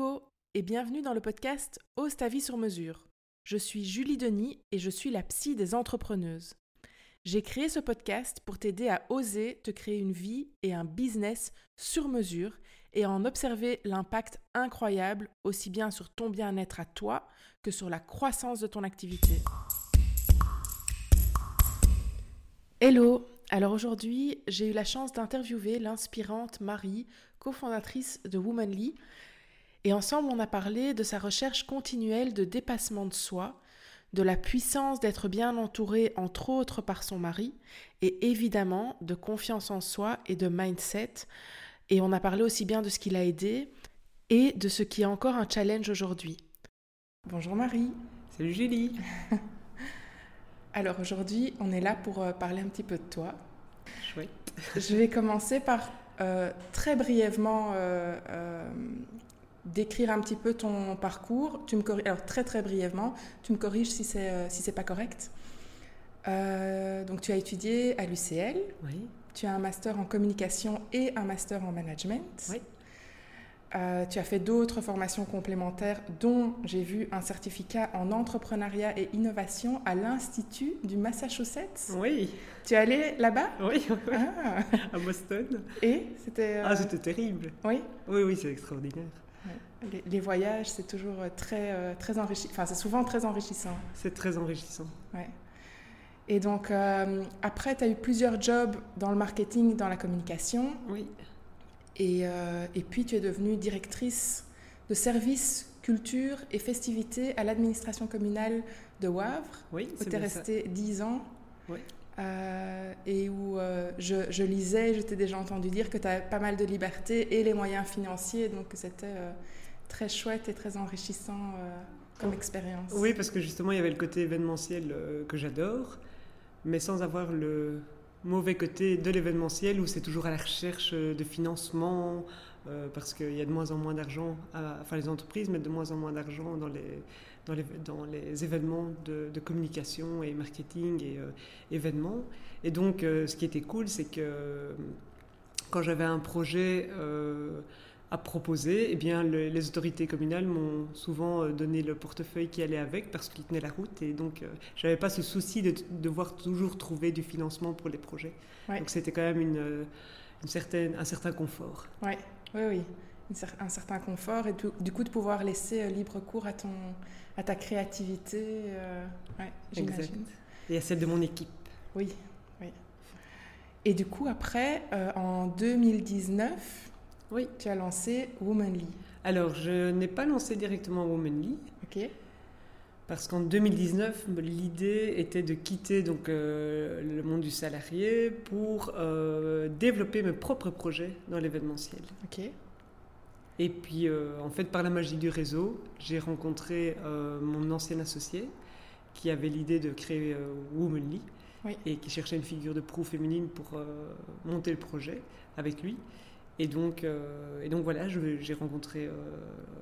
Hello et bienvenue dans le podcast Ose ta vie sur mesure. Je suis Julie Denis et je suis la psy des entrepreneuses. J'ai créé ce podcast pour t'aider à oser te créer une vie et un business sur mesure et à en observer l'impact incroyable aussi bien sur ton bien-être à toi que sur la croissance de ton activité. Hello Alors aujourd'hui, j'ai eu la chance d'interviewer l'inspirante Marie, cofondatrice de Womanly, et ensemble, on a parlé de sa recherche continuelle de dépassement de soi, de la puissance d'être bien entouré, entre autres, par son mari, et évidemment de confiance en soi et de mindset. Et on a parlé aussi bien de ce qui l'a aidé et de ce qui est encore un challenge aujourd'hui. Bonjour Marie. Salut Julie. Alors aujourd'hui, on est là pour euh, parler un petit peu de toi. Chouette. Je vais commencer par euh, très brièvement euh, décrire un petit peu ton parcours. Tu me corriges, alors très très brièvement, tu me corriges si c'est euh, si c'est pas correct. Euh, donc tu as étudié à l'UCL. Oui. Tu as un master en communication et un master en management. Oui. Euh, tu as fait d'autres formations complémentaires, dont j'ai vu un certificat en entrepreneuriat et innovation à l'Institut du Massachusetts. Oui. Tu es allé là-bas? Oui, oui, oui. Ah. à Boston. Et c'était. euh, Ah, c'était terrible. Oui. Oui, oui, c'est extraordinaire. Les, les voyages, c'est toujours euh, très, euh, très enrichissant. Enfin, c'est souvent très enrichissant. C'est très enrichissant. Ouais. Et donc, euh, après, tu as eu plusieurs jobs dans le marketing, dans la communication. Oui. Et, euh, et puis, tu es devenue directrice de services, culture et festivités à l'administration communale de Wavre, Oui, où tu es restée 10 ans. Oui. Euh, et où je, je lisais, je t'ai déjà entendu dire que tu as pas mal de liberté et les moyens financiers, donc que c'était très chouette et très enrichissant euh, comme expérience. Oui, parce que justement, il y avait le côté événementiel euh, que j'adore, mais sans avoir le mauvais côté de l'événementiel où c'est toujours à la recherche euh, de financement, euh, parce qu'il y a de moins en moins d'argent, enfin les entreprises mettent de moins en moins d'argent dans les, dans, les, dans les événements de, de communication et marketing et euh, événements. Et donc, euh, ce qui était cool, c'est que quand j'avais un projet à proposer, eh bien, le- les autorités communales m'ont souvent euh, donné le portefeuille qui allait avec parce qu'il tenait la route. Et donc, euh, j'avais pas ce souci de de devoir toujours trouver du financement pour les projets. Ouais. Donc, c'était quand même une, euh, une certaine, un certain confort. Ouais, oui, oui. Cer- un certain confort et du, du coup de pouvoir laisser euh, libre cours à, ton, à ta créativité. euh, ouais, Exact. j'imagine. Et à celle de mon équipe. Oui, oui. Et du coup, après, en 2019, Oui. tu as lancé Womanly. Alors, je n'ai pas lancé directement Womanly. Ok Parce qu'en 2019, l'idée était de quitter donc, euh, le monde du salarié pour euh, développer mes propres projets dans l'événementiel. Ok. Et puis, euh, en fait, par la magie du réseau, j'ai rencontré mon ancien associé qui avait l'idée de créer Womanly Oui. et qui cherchait une figure de proue féminine pour monter le projet avec lui. Et donc, euh, et donc voilà, j'ai rencontré. euh,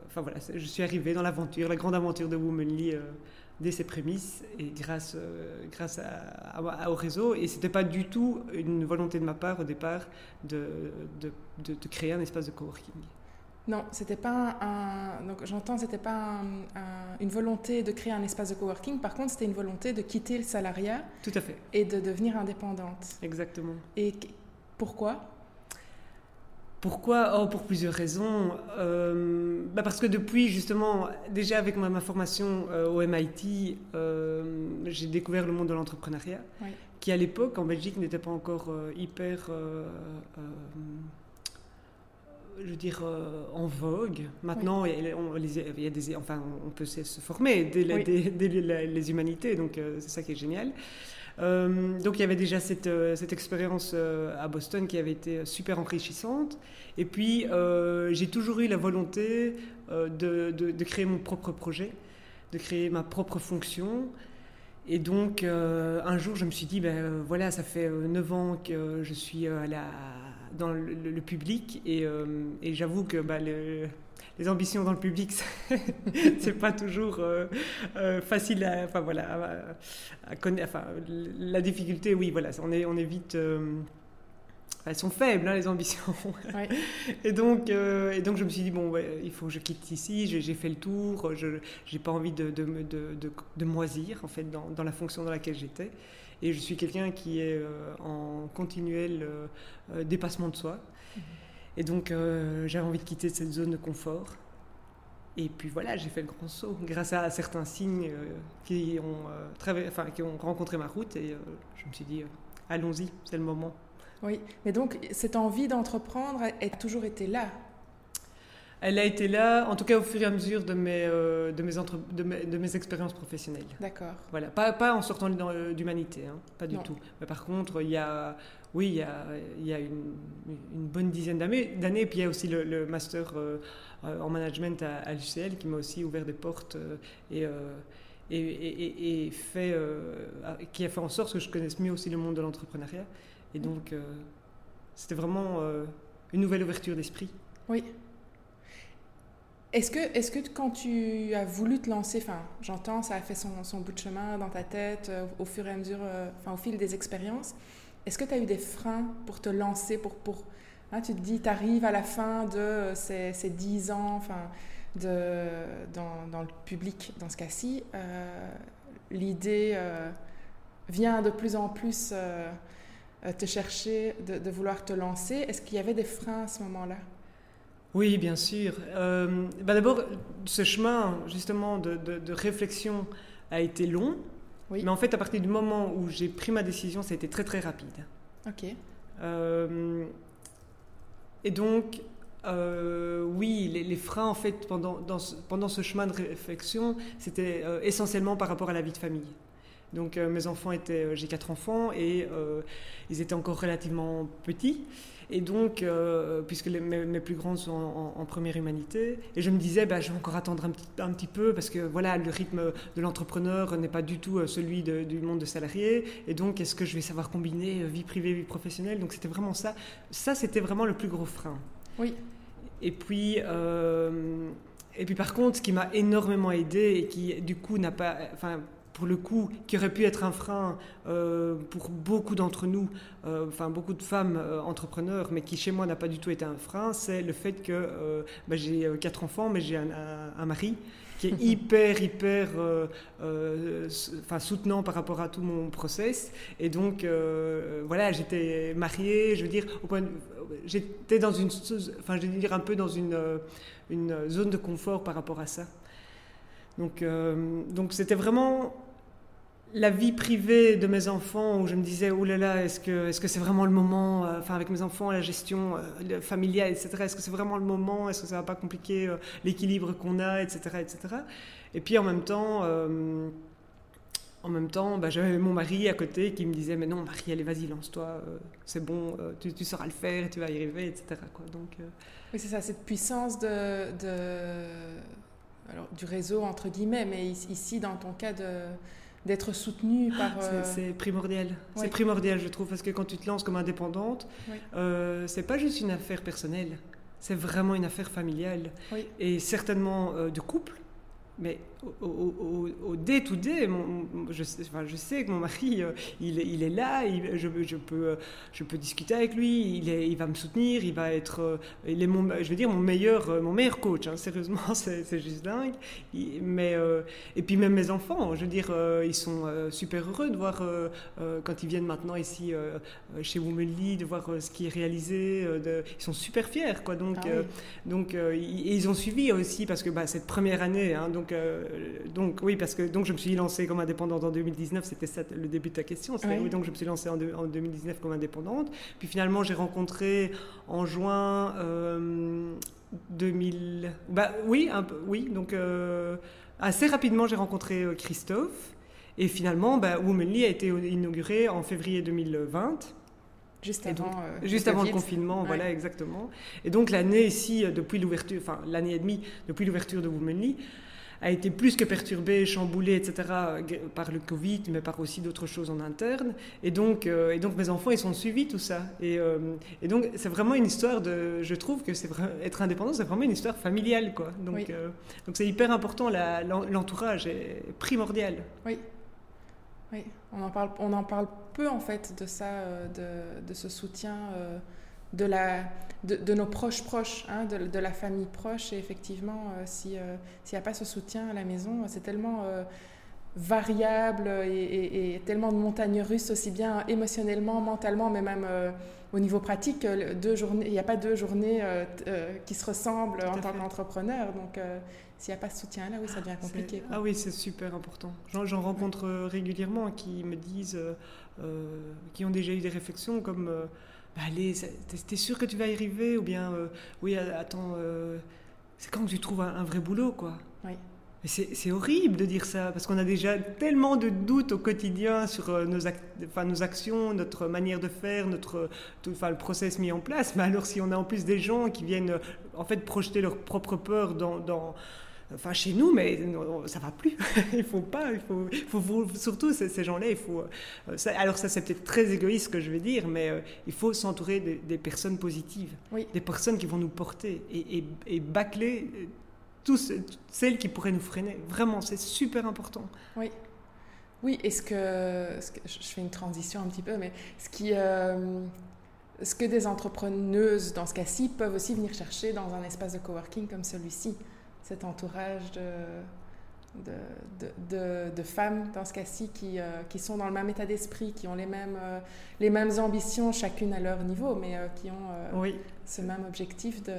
enfin voilà, je suis arrivée dans l'aventure, la grande aventure de Womanly euh, dès ses prémices et grâce, grâce à, à- au réseau. Et c'était pas du tout une volonté de ma part au départ de, de, de- de créer un espace de coworking. Non, c'était pas un. donc j'entends, c'était pas un- un- une volonté de créer un espace de coworking. Par contre, c'était une volonté de quitter le salariat Tout à fait, et de devenir indépendante. exactement. Et qu- pourquoi? Pourquoi? Oh, Pour plusieurs raisons. Euh, bah parce que depuis, justement, déjà avec ma, ma formation euh, au MIT, euh, j'ai découvert le monde de l'entrepreneuriat, Oui. qui à l'époque, en Belgique, n'était pas encore hyper... je veux dire, en vogue. Maintenant, il, on- les- il y a des... Enfin, on peut se former dès, la- Oui. dès- dès la- les humanités, donc c'est ça qui est génial. Euh, donc il y avait déjà cette, euh, cette expérience euh, à Boston qui avait été super enrichissante. Et puis j'ai toujours eu la volonté de, de- créer mon propre projet, de créer ma propre fonction. Et donc un jour je me suis dit, ben voilà, ça fait euh, 9 ans que je suis à la, dans le, le- public et, et j'avoue que bah, le- les ambitions dans le public, c'est- pas toujours euh, euh, facile à, enfin, voilà, à, à connaître. Enfin, la difficulté, oui, voilà, on est, on est vite, euh, elles sont faibles, hein, les ambitions. et, donc, euh, et donc, je me suis dit, bon, il faut que je quitte ici, j'ai fait le tour, je n'ai pas envie de, de, de, de, moisir, en fait, dans, dans, la fonction dans laquelle j'étais. Et je suis quelqu'un qui est euh, en continuel euh, dépassement de soi. Et donc, j'avais envie de quitter cette zone de confort. Et puis voilà, j'ai fait le grand saut grâce à certains signes qui, ont, enfin, qui ont rencontré ma route. Et je me suis dit, allons-y, c'est le moment. Oui, mais donc cette envie d'entreprendre a toujours été là? Elle a été là, en tout cas au fur et à mesure de mes, euh, de mes, de mes, expériences professionnelles. D'accord. Voilà, pas, pas en sortant d'humanité, hein, pas du tout. Mais par contre, il y a, oui, il y a, il y a une, une, bonne dizaine d'années, et puis il y a aussi le, master euh, en management à, l'UCL qui m'a aussi ouvert des portes euh, et, et, fait, qui a fait en sorte que je connaisse mieux aussi le monde de l'entrepreneuriat. Et donc, euh, c'était vraiment euh, une nouvelle ouverture d'esprit. Oui. Est-ce que, est que quand tu as voulu te lancer, j'entends, ça a fait son, son, bout de chemin dans ta tête euh, au fur et à mesure, enfin, au fil des expériences, est-ce que tu as eu des freins pour te lancer, pour, pour hein, tu te dis, tu arrives à la fin de ces, ces 10 ans, enfin, de, dans, dans, le public, dans ce cas-ci, l'idée vient de plus en plus euh, te chercher, de, vouloir te lancer. Est-ce qu'il y avait des freins à ce moment-là? Oui, bien sûr. Euh, bah D'abord, ce chemin justement de, réflexion a été long. Oui. Mais en fait, à partir du moment où j'ai pris ma décision, ça a été très très rapide. Ok. Euh, et donc, oui, les, freins, en fait, pendant, pendant ce chemin de réflexion, c'était essentiellement par rapport à la vie de famille. Donc euh, mes enfants étaient, euh, j'ai quatre enfants et euh, ils étaient encore relativement petits. Et donc, puisque les, mes, plus grands sont en, première humanité, et je me disais, bah, je vais encore attendre un petit, un petit peu, parce que voilà, le rythme de l'entrepreneur n'est pas du tout celui du monde de salarié. Et donc, est-ce que je vais savoir combiner vie privée, vie professionnelle? Donc, c'était vraiment ça. Ça, c'était vraiment le plus gros frein. Oui. Et puis, et puis par contre, ce qui m'a énormément aidé et qui, du coup, n'a pas. Enfin, pour le coup, qui aurait pu être un frein euh, pour beaucoup d'entre nous, euh, enfin beaucoup de femmes euh, entrepreneurs, mais qui chez moi n'a pas du tout été un frein, c'est le fait que bah, j'ai quatre enfants, mais j'ai un, mari qui est hyper, hyper enfin, soutenant par rapport à tout mon process. Et donc, voilà, j'étais mariée, je veux dire, j'étais dans une, enfin, je veux dire, un peu dans une, une zone de confort par rapport à ça. Donc, donc c'était vraiment la vie privée de mes enfants où je me disais oh là là est-ce que est-ce que c'est vraiment le moment euh, enfin avec mes enfants la gestion euh, familiale etc est-ce que c'est vraiment le moment est-ce que ça va pas compliquer euh, l'équilibre qu'on a etc etc et puis en même temps en même temps bah, j'avais mon mari à côté qui me disait mais non Marie allez vas-y lance-toi c'est bon tu, tu, sauras le faire tu vas y arriver etc quoi. Donc oui c'est ça cette puissance de, de... Alors, du réseau entre guillemets mais ici dans ton cas de d'être soutenu par... Euh, c'est primordial. C'est primordial, je trouve, parce que quand tu te lances comme indépendante, euh, c'est pas juste une affaire personnelle, c'est vraiment une affaire familiale. Et certainement euh, de couple, mais au, day-to-day, je, enfin, je, sais que mon mari, euh, il, il, est là, je, je, peux, euh, je peux discuter avec lui, il, est, il va me soutenir, il va être, euh, il est mon, je veux dire, mon meilleur, mon meilleur coach, hein, sérieusement, c'est juste dingue. mais, et puis même mes enfants, je veux dire, ils sont super heureux de voir, quand ils viennent maintenant ici chez Womanly, de voir ce qui est réalisé, de, ils sont super fiers, quoi. Donc, ah donc ils, ils, ont suivi aussi, parce que bah, cette première année, hein, donc donc oui, parce que donc je me suis lancée comme indépendante en 2019, c'était ça le début de ta question. Oui. donc je me suis lancée en, 2019 comme indépendante. Puis finalement, j'ai rencontré en juin 2000. Euh, bah oui, un peu, oui. Donc euh, assez rapidement, j'ai rencontré euh, Christophe. Et finalement, bah, Womanly a été inauguré en février 2020. Juste avant, juste avant le confinement, voilà, exactement. Et donc l'année ici, depuis l'ouverture, enfin l'année et demie depuis l'ouverture de Womanly, a été plus que perturbé, chamboulé, etc., par le Covid, mais par aussi d'autres choses en interne. Et donc, euh, et donc mes enfants, ils sont suivis tout ça. Et, euh, et donc, c'est vraiment une histoire de. Je trouve que c'est être indépendant, c'est vraiment une histoire familiale, quoi. Donc, euh, donc c'est hyper important. L'entourage est primordial. Oui. Oui, on en parle, on en parle peu en fait de ça, euh, de, de, ce soutien euh, de, la, de, de, nos proches proches, hein, de, de, la famille proche. Et effectivement, euh, s'il n'y a pas ce soutien à la maison, c'est tellement variable et, et, et, tellement de montagnes russes, aussi bien émotionnellement, mentalement, mais même au niveau pratique, deux journées, il n'y a pas deux journées qui se ressemblent en tant qu'entrepreneur. Donc, s'il n'y a pas ce soutien-là, oui, ça devient compliqué. Ah oui, c'est super important. J'en rencontre euh, régulièrement qui me disent, euh, euh, qui ont déjà eu des réflexions comme bah, Allez, t'es sûr que tu vas y arriver Ou bien Oui, attends, c'est quand que tu trouves un, vrai boulot, quoi Oui. C'est horrible de dire ça, parce qu'on a déjà tellement de doutes au quotidien sur nos, enfin, nos actions, notre manière de faire, notre, tout, enfin, le process mis en place. Mais alors, si on a en plus des gens qui viennent en fait projeter leur propre peur dans, dans enfin chez nous, mais ça va plus. il faut pas, il faut, faut, surtout ces, gens-là, il faut. Euh, alors ça, c'est peut-être très égoïste ce que je vais dire, mais euh, il faut s'entourer des, personnes positives, des personnes qui vont nous porter et, et, bâcler euh, tous, celles qui pourraient nous freiner. Vraiment, c'est super important. Oui. Oui, est-ce que, je fais une transition un petit peu, mais ce qui, ce que des entrepreneuses dans ce cas-ci peuvent aussi venir chercher dans un espace de coworking comme celui-ci cet entourage de, de, de, de, femmes, dans ce cas-ci, qui, euh, qui sont dans le même état d'esprit, qui ont les mêmes, euh, les mêmes ambitions, chacune à leur niveau, mais euh, qui ont oui. ce même objectif de,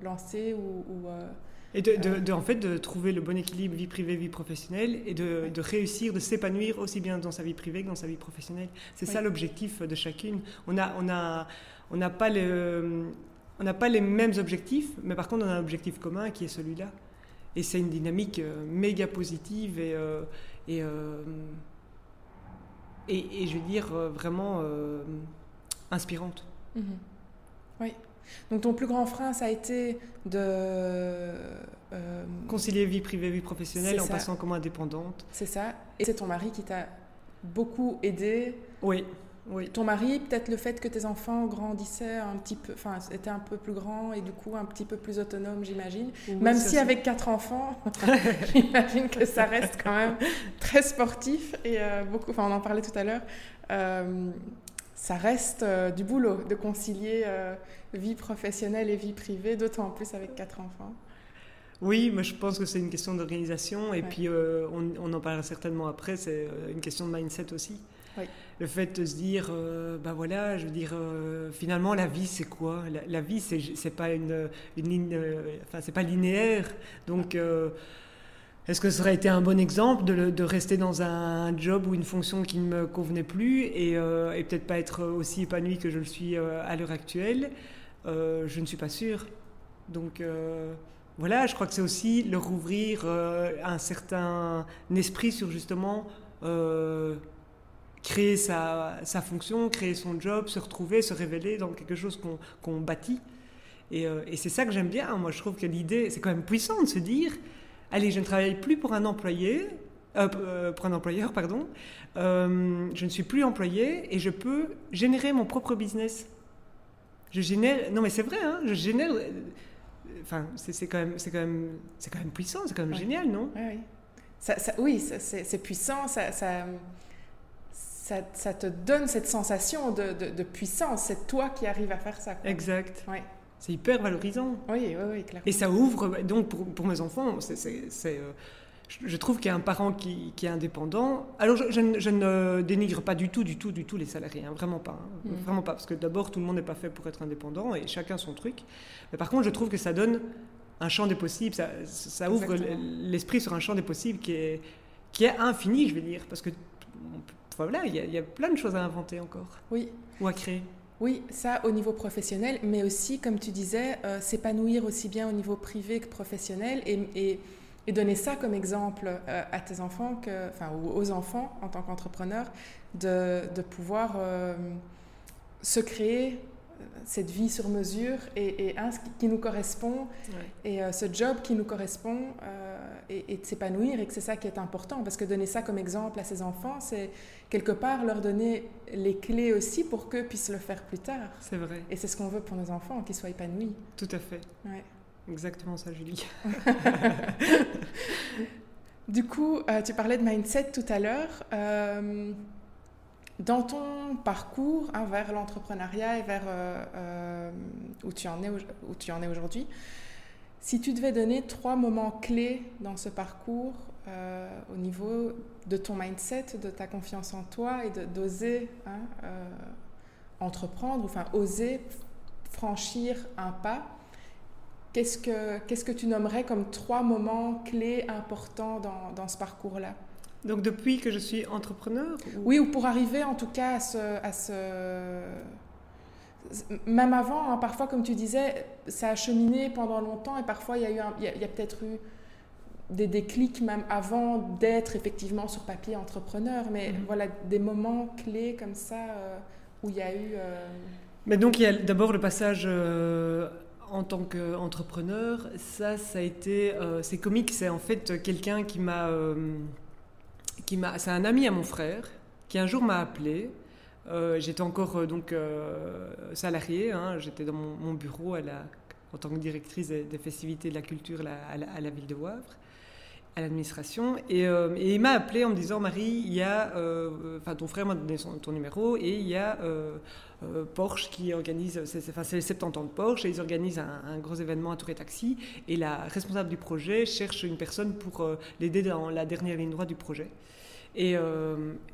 lancer ou... ou et de, en fait, de trouver le bon équilibre vie privée, vie professionnelle, et de, réussir, de s'épanouir aussi bien dans sa vie privée que dans sa vie professionnelle. C'est ça l'objectif de chacune. On n'a on a, on n'a pas le on n'a pas les mêmes objectifs, mais par contre, on a un objectif commun qui est celui-là. Et c'est une dynamique euh, méga positive et, euh, euh, et, et, je veux dire, vraiment inspirante. Mhm. Oui. Donc ton plus grand frein, ça a été de... Concilier vie privée, vie professionnelle en passant comme indépendante. C'est ça. Et c'est ton mari qui t'a beaucoup aidé. Oui. Oui. Ton mari, peut-être le fait que tes enfants grandissaient un petit peu, enfin, étaient un peu plus grands et du coup un petit peu plus autonomes, j'imagine. même si avec quatre enfants, j'imagine que ça reste quand même très sportif et euh, beaucoup, enfin, on en parlait tout à l'heure. Euh, ça reste euh, du boulot de concilier vie professionnelle et vie privée, d'autant plus avec quatre enfants. Oui, mais je pense que c'est une question d'organisation et puis on, on, en parlera certainement après, c'est une question de mindset aussi. Le fait de se dire, bah voilà, je veux dire, euh, finalement, la vie, c'est quoi? La, vie, c'est, pas une, euh, enfin, c'est pas linéaire. Donc, est-ce que ça aurait été un bon exemple de, de, rester dans un job ou une fonction qui ne me convenait plus et, et peut-être pas être aussi épanoui que je le suis à l'heure actuelle? Je ne suis pas sûre. Donc, voilà, je crois que c'est aussi leur ouvrir un certain esprit sur justement créer sa, sa, fonction, créer son job, se retrouver, se révéler dans quelque chose qu'on bâtit. Et, euh, et c'est ça que j'aime bien. Moi, je trouve que l'idée, c'est quand même puissant de se dire, allez, je ne travaille plus pour un employé, euh, euh, pour un employeur, pardon. je ne suis plus employé et je peux générer mon propre business. Je génère, non mais c'est vrai, hein, je génère. Enfin, c'est quand même, c'est quand même, c'est quand même puissant, c'est quand même génial, non? Oui, oui. Ça, ça, oui, c'est puissant, ça, ça ça, te donne cette sensation de, de, puissance. C'est toi qui arrives à faire ça. Exact. Ouais. C'est hyper valorisant. Oui, oui, oui, clairement. Et ça ouvre, donc pour, pour mes enfants, c'est, euh, je trouve qu'il y a un parent qui, qui est indépendant. Alors, je, je, ne dénigre pas du tout, du tout, du tout les salariés, hein, vraiment pas. Hein. Mm. Vraiment pas, parce que d'abord, tout le monde n'est pas fait pour être indépendant et chacun son truc. Mais par contre, je trouve que ça donne un champ des possibles, ça, ça ouvre l'esprit sur un champ des possibles qui est, qui est infini, je vais dire, parce que voilà, il y, a plein de choses à inventer encore. Oui. Ou à créer. Oui, ça au niveau professionnel, mais aussi, comme tu disais, euh, s'épanouir aussi bien au niveau privé que professionnel et, et, donner ça comme exemple euh, à tes enfants, que, enfin, ou aux enfants en tant qu'entrepreneur, de, de, pouvoir euh, se créer cette vie sur mesure et, et un, qui nous correspond et euh, ce job qui nous correspond euh, et, de s'épanouir et que c'est ça qui est important parce que donner ça comme exemple à ses enfants c'est quelque part leur donner les clés aussi pour qu'eux puissent le faire plus tard. C'est vrai. Et c'est ce qu'on veut pour nos enfants, qu'ils soient épanouis. Tout à fait. Ouais. Exactement ça Julie. Du coup, euh, tu parlais de mindset tout à l'heure. Euh, dans ton parcours hein, vers l'entrepreneuriat et vers euh, où tu en es, où tu en es aujourd'hui, si tu devais donner trois moments clés dans ce parcours au niveau de ton mindset, de ta confiance en toi et d'oser hein, entreprendre, enfin oser franchir un pas, Qu'est-ce que, qu'est-ce que tu nommerais comme trois moments clés importants dans, dans ce parcours-là? Donc depuis que je suis entrepreneur Oui, ou pour arriver en tout cas à ce... À ce... Même avant, hein, parfois comme tu disais, ça a cheminé pendant longtemps et parfois il y a, eu y a, peut-être eu des déclics même avant d'être effectivement sur papier entrepreneur, mais mhm. voilà des moments clés comme ça euh, où il y a eu... Euh, mais donc il y a d'abord le passage euh, en tant qu'entrepreneur, ça, ça a été, euh, c'est comique, c'est en fait quelqu'un qui m'a, euh, c'est un ami à mon frère qui un jour m'a appelé. Euh, j'étais encore donc salariée, hein, j'étais dans mon, bureau à la, en tant que directrice des, festivités de la culture la, à la ville de Wavre à l'administration. Et, euh, il m'a appelé en me disant Marie, il y a. Euh, enfin, ton frère m'a donné son, ton numéro et il y a euh, Porsche qui organise. Enfin, c'est les 70 ans de Porsche et ils organisent un, gros événement à Tour et Taxi. Et la responsable du projet cherche une personne pour l'aider dans la dernière ligne droite du projet. Et,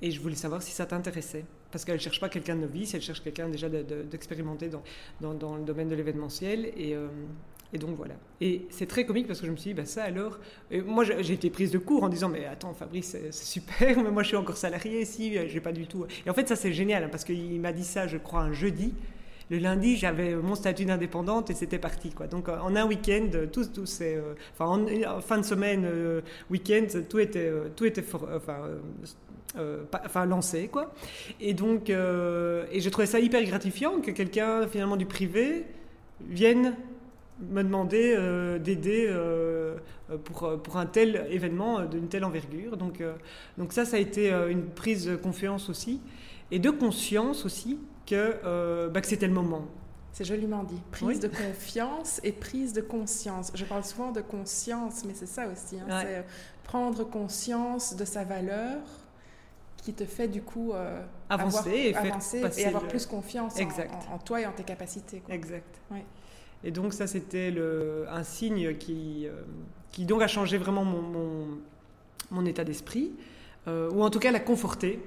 et je voulais savoir si ça t'intéressait. Parce qu'elle cherche pas quelqu'un de novice, elle cherche quelqu'un déjà d'expérimenté dans, dans, dans, le domaine de l'événementiel. Et, et donc voilà. Et c'est très comique parce que je me suis dit, bah ça alors. moi j'ai été prise de court en disant, mais attends Fabrice, c'est super, mais moi je suis encore salarié ici, j'ai pas du tout. Et en fait ça c'est génial hein, parce qu'il m'a dit ça, je crois, un jeudi. Le lundi, j'avais mon statut d'indépendante et c'était parti. Quoi. Donc en un week-end, tout c'est, euh, enfin, en, fin de semaine, euh, week-end, tout était, euh, tout était enfin, lancé. Quoi. Et donc, et je trouvais ça hyper gratifiant que quelqu'un finalement du privé vienne me demander euh, d'aider euh, pour, pour un tel événement d'une telle envergure. Donc, euh, donc ça, ça a été une prise de confiance aussi, et de conscience aussi que, bah, que c'était le moment. C'est joliment dit. Prise de confiance et prise de conscience. Je parle souvent de conscience, mais c'est ça aussi. Hein. C'est prendre conscience de sa valeur qui te fait du coup avancer, et, avancer et, avoir plus confiance en, en, toi et en tes capacités. Exact. Et donc ça, c'était un signe qui, euh, qui donc a changé vraiment mon, état d'esprit, euh, ou en tout cas l'a conforté,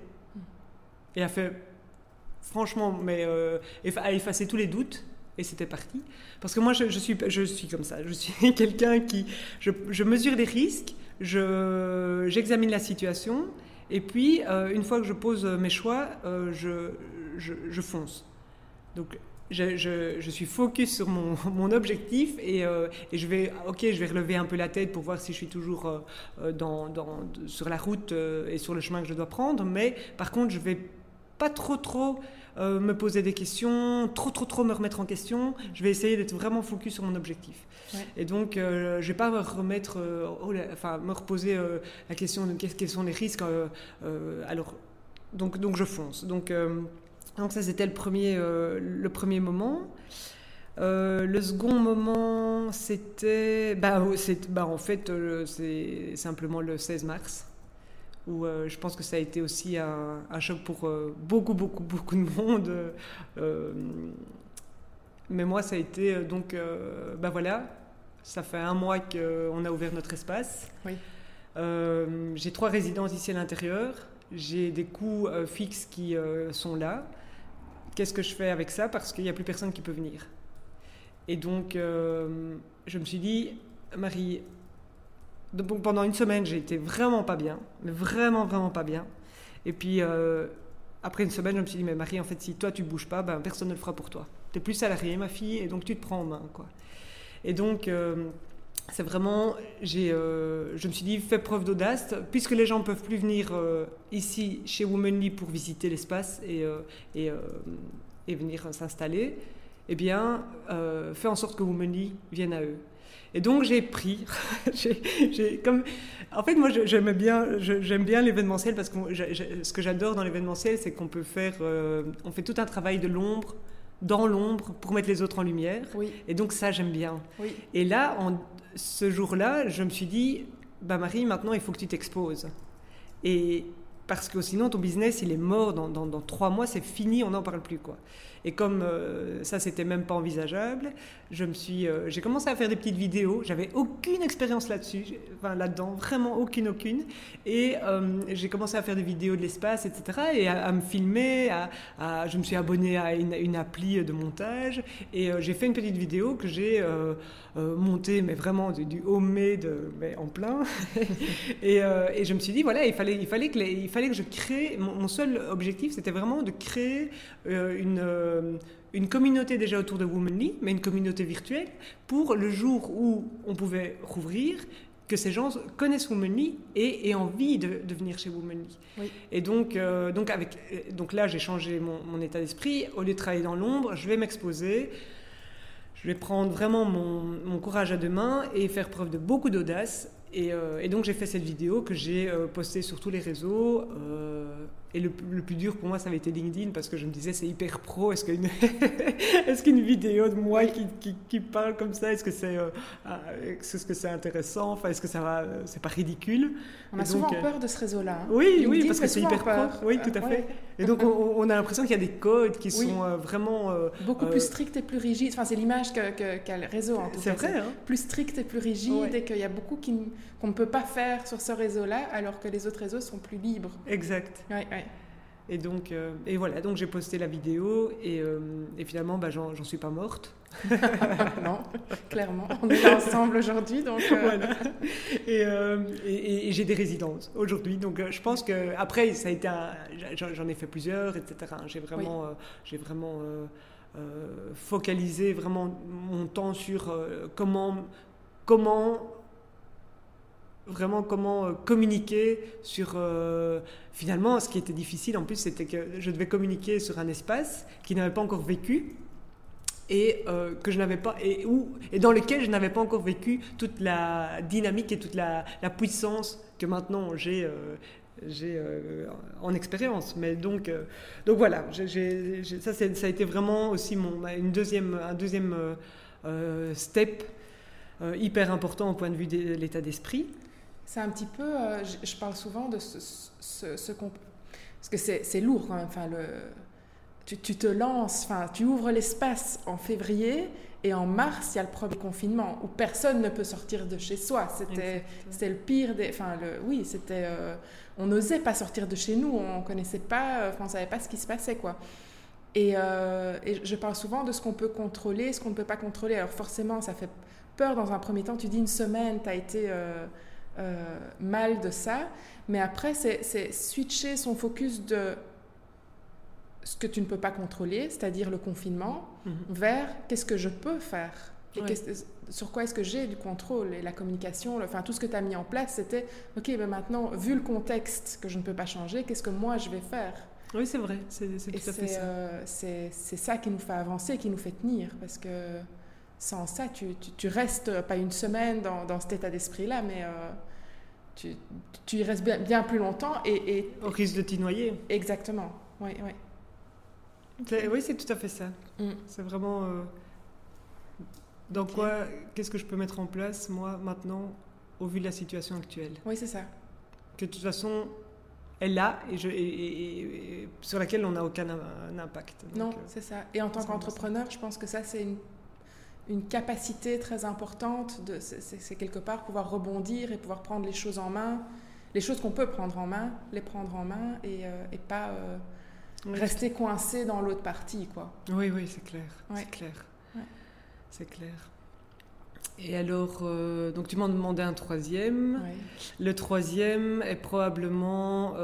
et a fait, franchement, mais euh, a effacé tous les doutes, et c'était parti. Parce que moi, je, suis, je suis comme ça, je suis quelqu'un qui, je, mesure les risques, j'examine la situation, et puis, une fois que je pose mes choix, je, je fonce. Donc, je, suis focus sur mon, mon objectif et, euh, et, je vais, ok, je vais relever un peu la tête pour voir si je suis toujours euh, euh, dans, dans, sur la route et sur le chemin que je dois prendre. Mais par contre, je vais pas trop trop me poser des questions, trop trop trop me remettre en question. Je vais essayer d'être vraiment focus sur mon objectif. Et donc, je vais pas me remettre, oh enfin, me reposer la question de quels sont les risques. alors, donc, donc je fonce. Donc donc ça, c'était le premier, euh, le premier moment. Euh, le second moment, c'était... Bah, bah, en fait, euh, c'est simplement le 16 mars, où je pense que ça a été aussi un, un choc pour beaucoup, beaucoup, beaucoup de monde. mais moi, ça a été donc... bah voilà, ça fait un mois qu'on a ouvert notre espace. Oui. j'ai trois résidences ici à l'intérieur. J'ai des coûts fixes qui sont là qu'est-ce que je fais avec ça Parce qu'il n'y a plus personne qui peut venir. Et donc, euh, je me suis dit, Marie, donc pendant une semaine, j'ai été vraiment pas bien, mais vraiment, vraiment pas bien. Et puis, euh, après une semaine, je me suis dit, mais Marie, en fait, si toi, tu bouges pas, ben, personne ne le fera pour toi. Tu es plus salariée, ma fille, et donc tu te prends en main. Quoi. Et donc, euh, c'est vraiment, j'ai, euh, je me suis dit, fais preuve d'audace, puisque les gens ne peuvent plus venir euh, ici chez Womanly pour visiter l'espace et, euh, et, venir s'installer, eh bien, fais en sorte que Womanly vienne à eux. Et donc j'ai pris, j'ai, comme, en fait moi j'aime bien, j'aime bien l'événementiel parce que ce que j'adore dans l'événementiel, c'est qu'on peut faire, on fait tout un travail de l'ombre, dans l'ombre pour mettre les autres en lumière. Et donc ça, j'aime bien. Et là, en, ce jour-là, je me suis dit, bah Marie, maintenant il faut que tu t'exposes. Et parce que sinon ton business il est mort dans, dans, dans trois mois, c'est fini, on n'en parle plus quoi. Et comme euh, ça, c'était même pas envisageable, je me suis, euh, j'ai commencé à faire des petites vidéos. J'avais aucune expérience là-dessus, enfin là-dedans, vraiment aucune, aucune. Et euh, j'ai commencé à faire des vidéos de l'espace, etc. Et à, me filmer. À, je me suis abonné à une, appli de montage et j'ai fait une petite vidéo que j'ai montée, mais vraiment du, du homemade, en plein. et, je me suis dit voilà, il fallait, il fallait que, il fallait que je crée. Mon seul objectif, c'était vraiment de créer une euh, une communauté déjà autour de Womanly, mais une communauté virtuelle, pour le jour où on pouvait rouvrir, que ces gens connaissent Womanly et aient envie de, venir chez Womanly. Et donc, euh, donc, avec, donc là, j'ai changé mon, état d'esprit. Au lieu de travailler dans l'ombre, je vais m'exposer. Je vais prendre vraiment mon, mon, courage à deux mains et faire preuve de beaucoup d'audace. Et, euh, donc j'ai fait cette vidéo que j'ai postée sur tous les réseaux. Et le, plus dur pour moi, ça avait été LinkedIn parce que je me disais, c'est hyper pro. Est-ce qu'une est qu'une vidéo de moi qui, qui, parle comme ça, est-ce que c'est euh, ah, est-ce que c'est intéressant Enfin, est-ce que ça va C'est pas ridicule? On a souvent euh, peur de ce réseau-là. Hein. Oui, oui, parce que c'est hyper pro. Oui, tout à fait. Et donc, on, a l'impression qu'il y a des codes qui sont euh, vraiment beaucoup plus stricts et plus rigides. Enfin, c'est l'image qu'a que, le réseau. En tout c'est vrai. Hein. Plus strict et plus rigide, et qu'il y a beaucoup qu'on ne peut pas faire sur ce réseau-là, alors que les autres réseaux sont plus libres. Exact. Oui. Et donc, euh, et voilà, donc j'ai posté la vidéo et, euh, et finalement, bah, j'en suis pas morte. non, clairement, on est là ensemble aujourd'hui, donc euh, voilà. Et, et, j'ai des résidences aujourd'hui, donc je pense que après ça a été, j'en ai fait plusieurs, etc. J'ai vraiment, j'ai vraiment focalisé vraiment mon temps sur comment, comment vraiment comment euh, communiquer sur euh, finalement ce qui était difficile. En plus c'était que je devais communiquer sur un espace qui n'avait pas encore vécu et euh, que je n'avais pas et où et dans lequel je n'avais pas encore vécu toute la dynamique et toute la, puissance que maintenant j'ai j'ai en expérience. Mais donc donc voilà ça ça a été vraiment aussi mon une deuxième un deuxième step hyper important au point de vue de l'état d'esprit c'est un petit peu, euh, je, parle souvent de ce, ce, qu'on... Parce que c'est lourd quand même, enfin, le, tu, tu te lances, enfin, tu ouvres l'espace en février et en mars, il y a le premier confinement où personne ne peut sortir de chez soi. C'était le pire des... Enfin, le, oui, c'était... Euh, on n'osait pas sortir de chez nous, on connaissait pas, euh, on savait pas ce qui se passait, quoi. Et, et je parle souvent de ce qu'on peut contrôler, ce qu'on ne peut pas contrôler. Alors forcément, ça fait peur dans un premier temps. Tu dis une semaine, tu as été... Euh, mal de ça. Mais après, c'est switcher son focus de ce que tu ne peux pas contrôler, c'est-à-dire le confinement, mhm. vers qu'est-ce que je peux faire et sur quoi est-ce que j'ai du contrôle et la communication, enfin tout ce que tu as mis en place, c'était ok, ben maintenant, vu le contexte que je ne peux pas changer, qu'est-ce que moi je vais faire? Oui, c'est vrai, c'est tout à fait ça. Euh, c'est ça qui nous fait avancer, qui nous fait tenir, parce que sans ça, tu, tu, restes pas une semaine dans, dans cet état d'esprit-là, mais euh, tu, tu, y restes bien, bien plus longtemps et, et, Au risque de t'y noyer. Exactement, oui, oui. Oui, c'est tout à fait ça. Mm. C'est vraiment... Euh, dans quoi, qu'est-ce que je peux mettre en place, moi, maintenant, au vu de la situation actuelle? Oui, c'est ça. Que de toute façon, elle là et, je, et, sur laquelle on n'a aucun impact. non, euh, c'est ça. Et en tant qu'entrepreneur, je pense que ça, c'est une une capacité très importante, de, c'est, quelque part pouvoir rebondir et pouvoir prendre les choses en main, les choses qu'on peut prendre en main, les prendre en main et, euh, et pas euh, rester coincé dans l'autre partie. Quoi. Oui, oui, c'est clair. C'est clair. C'est clair. Et alors, euh, donc tu m'en demandais un troisième. Le troisième est probablement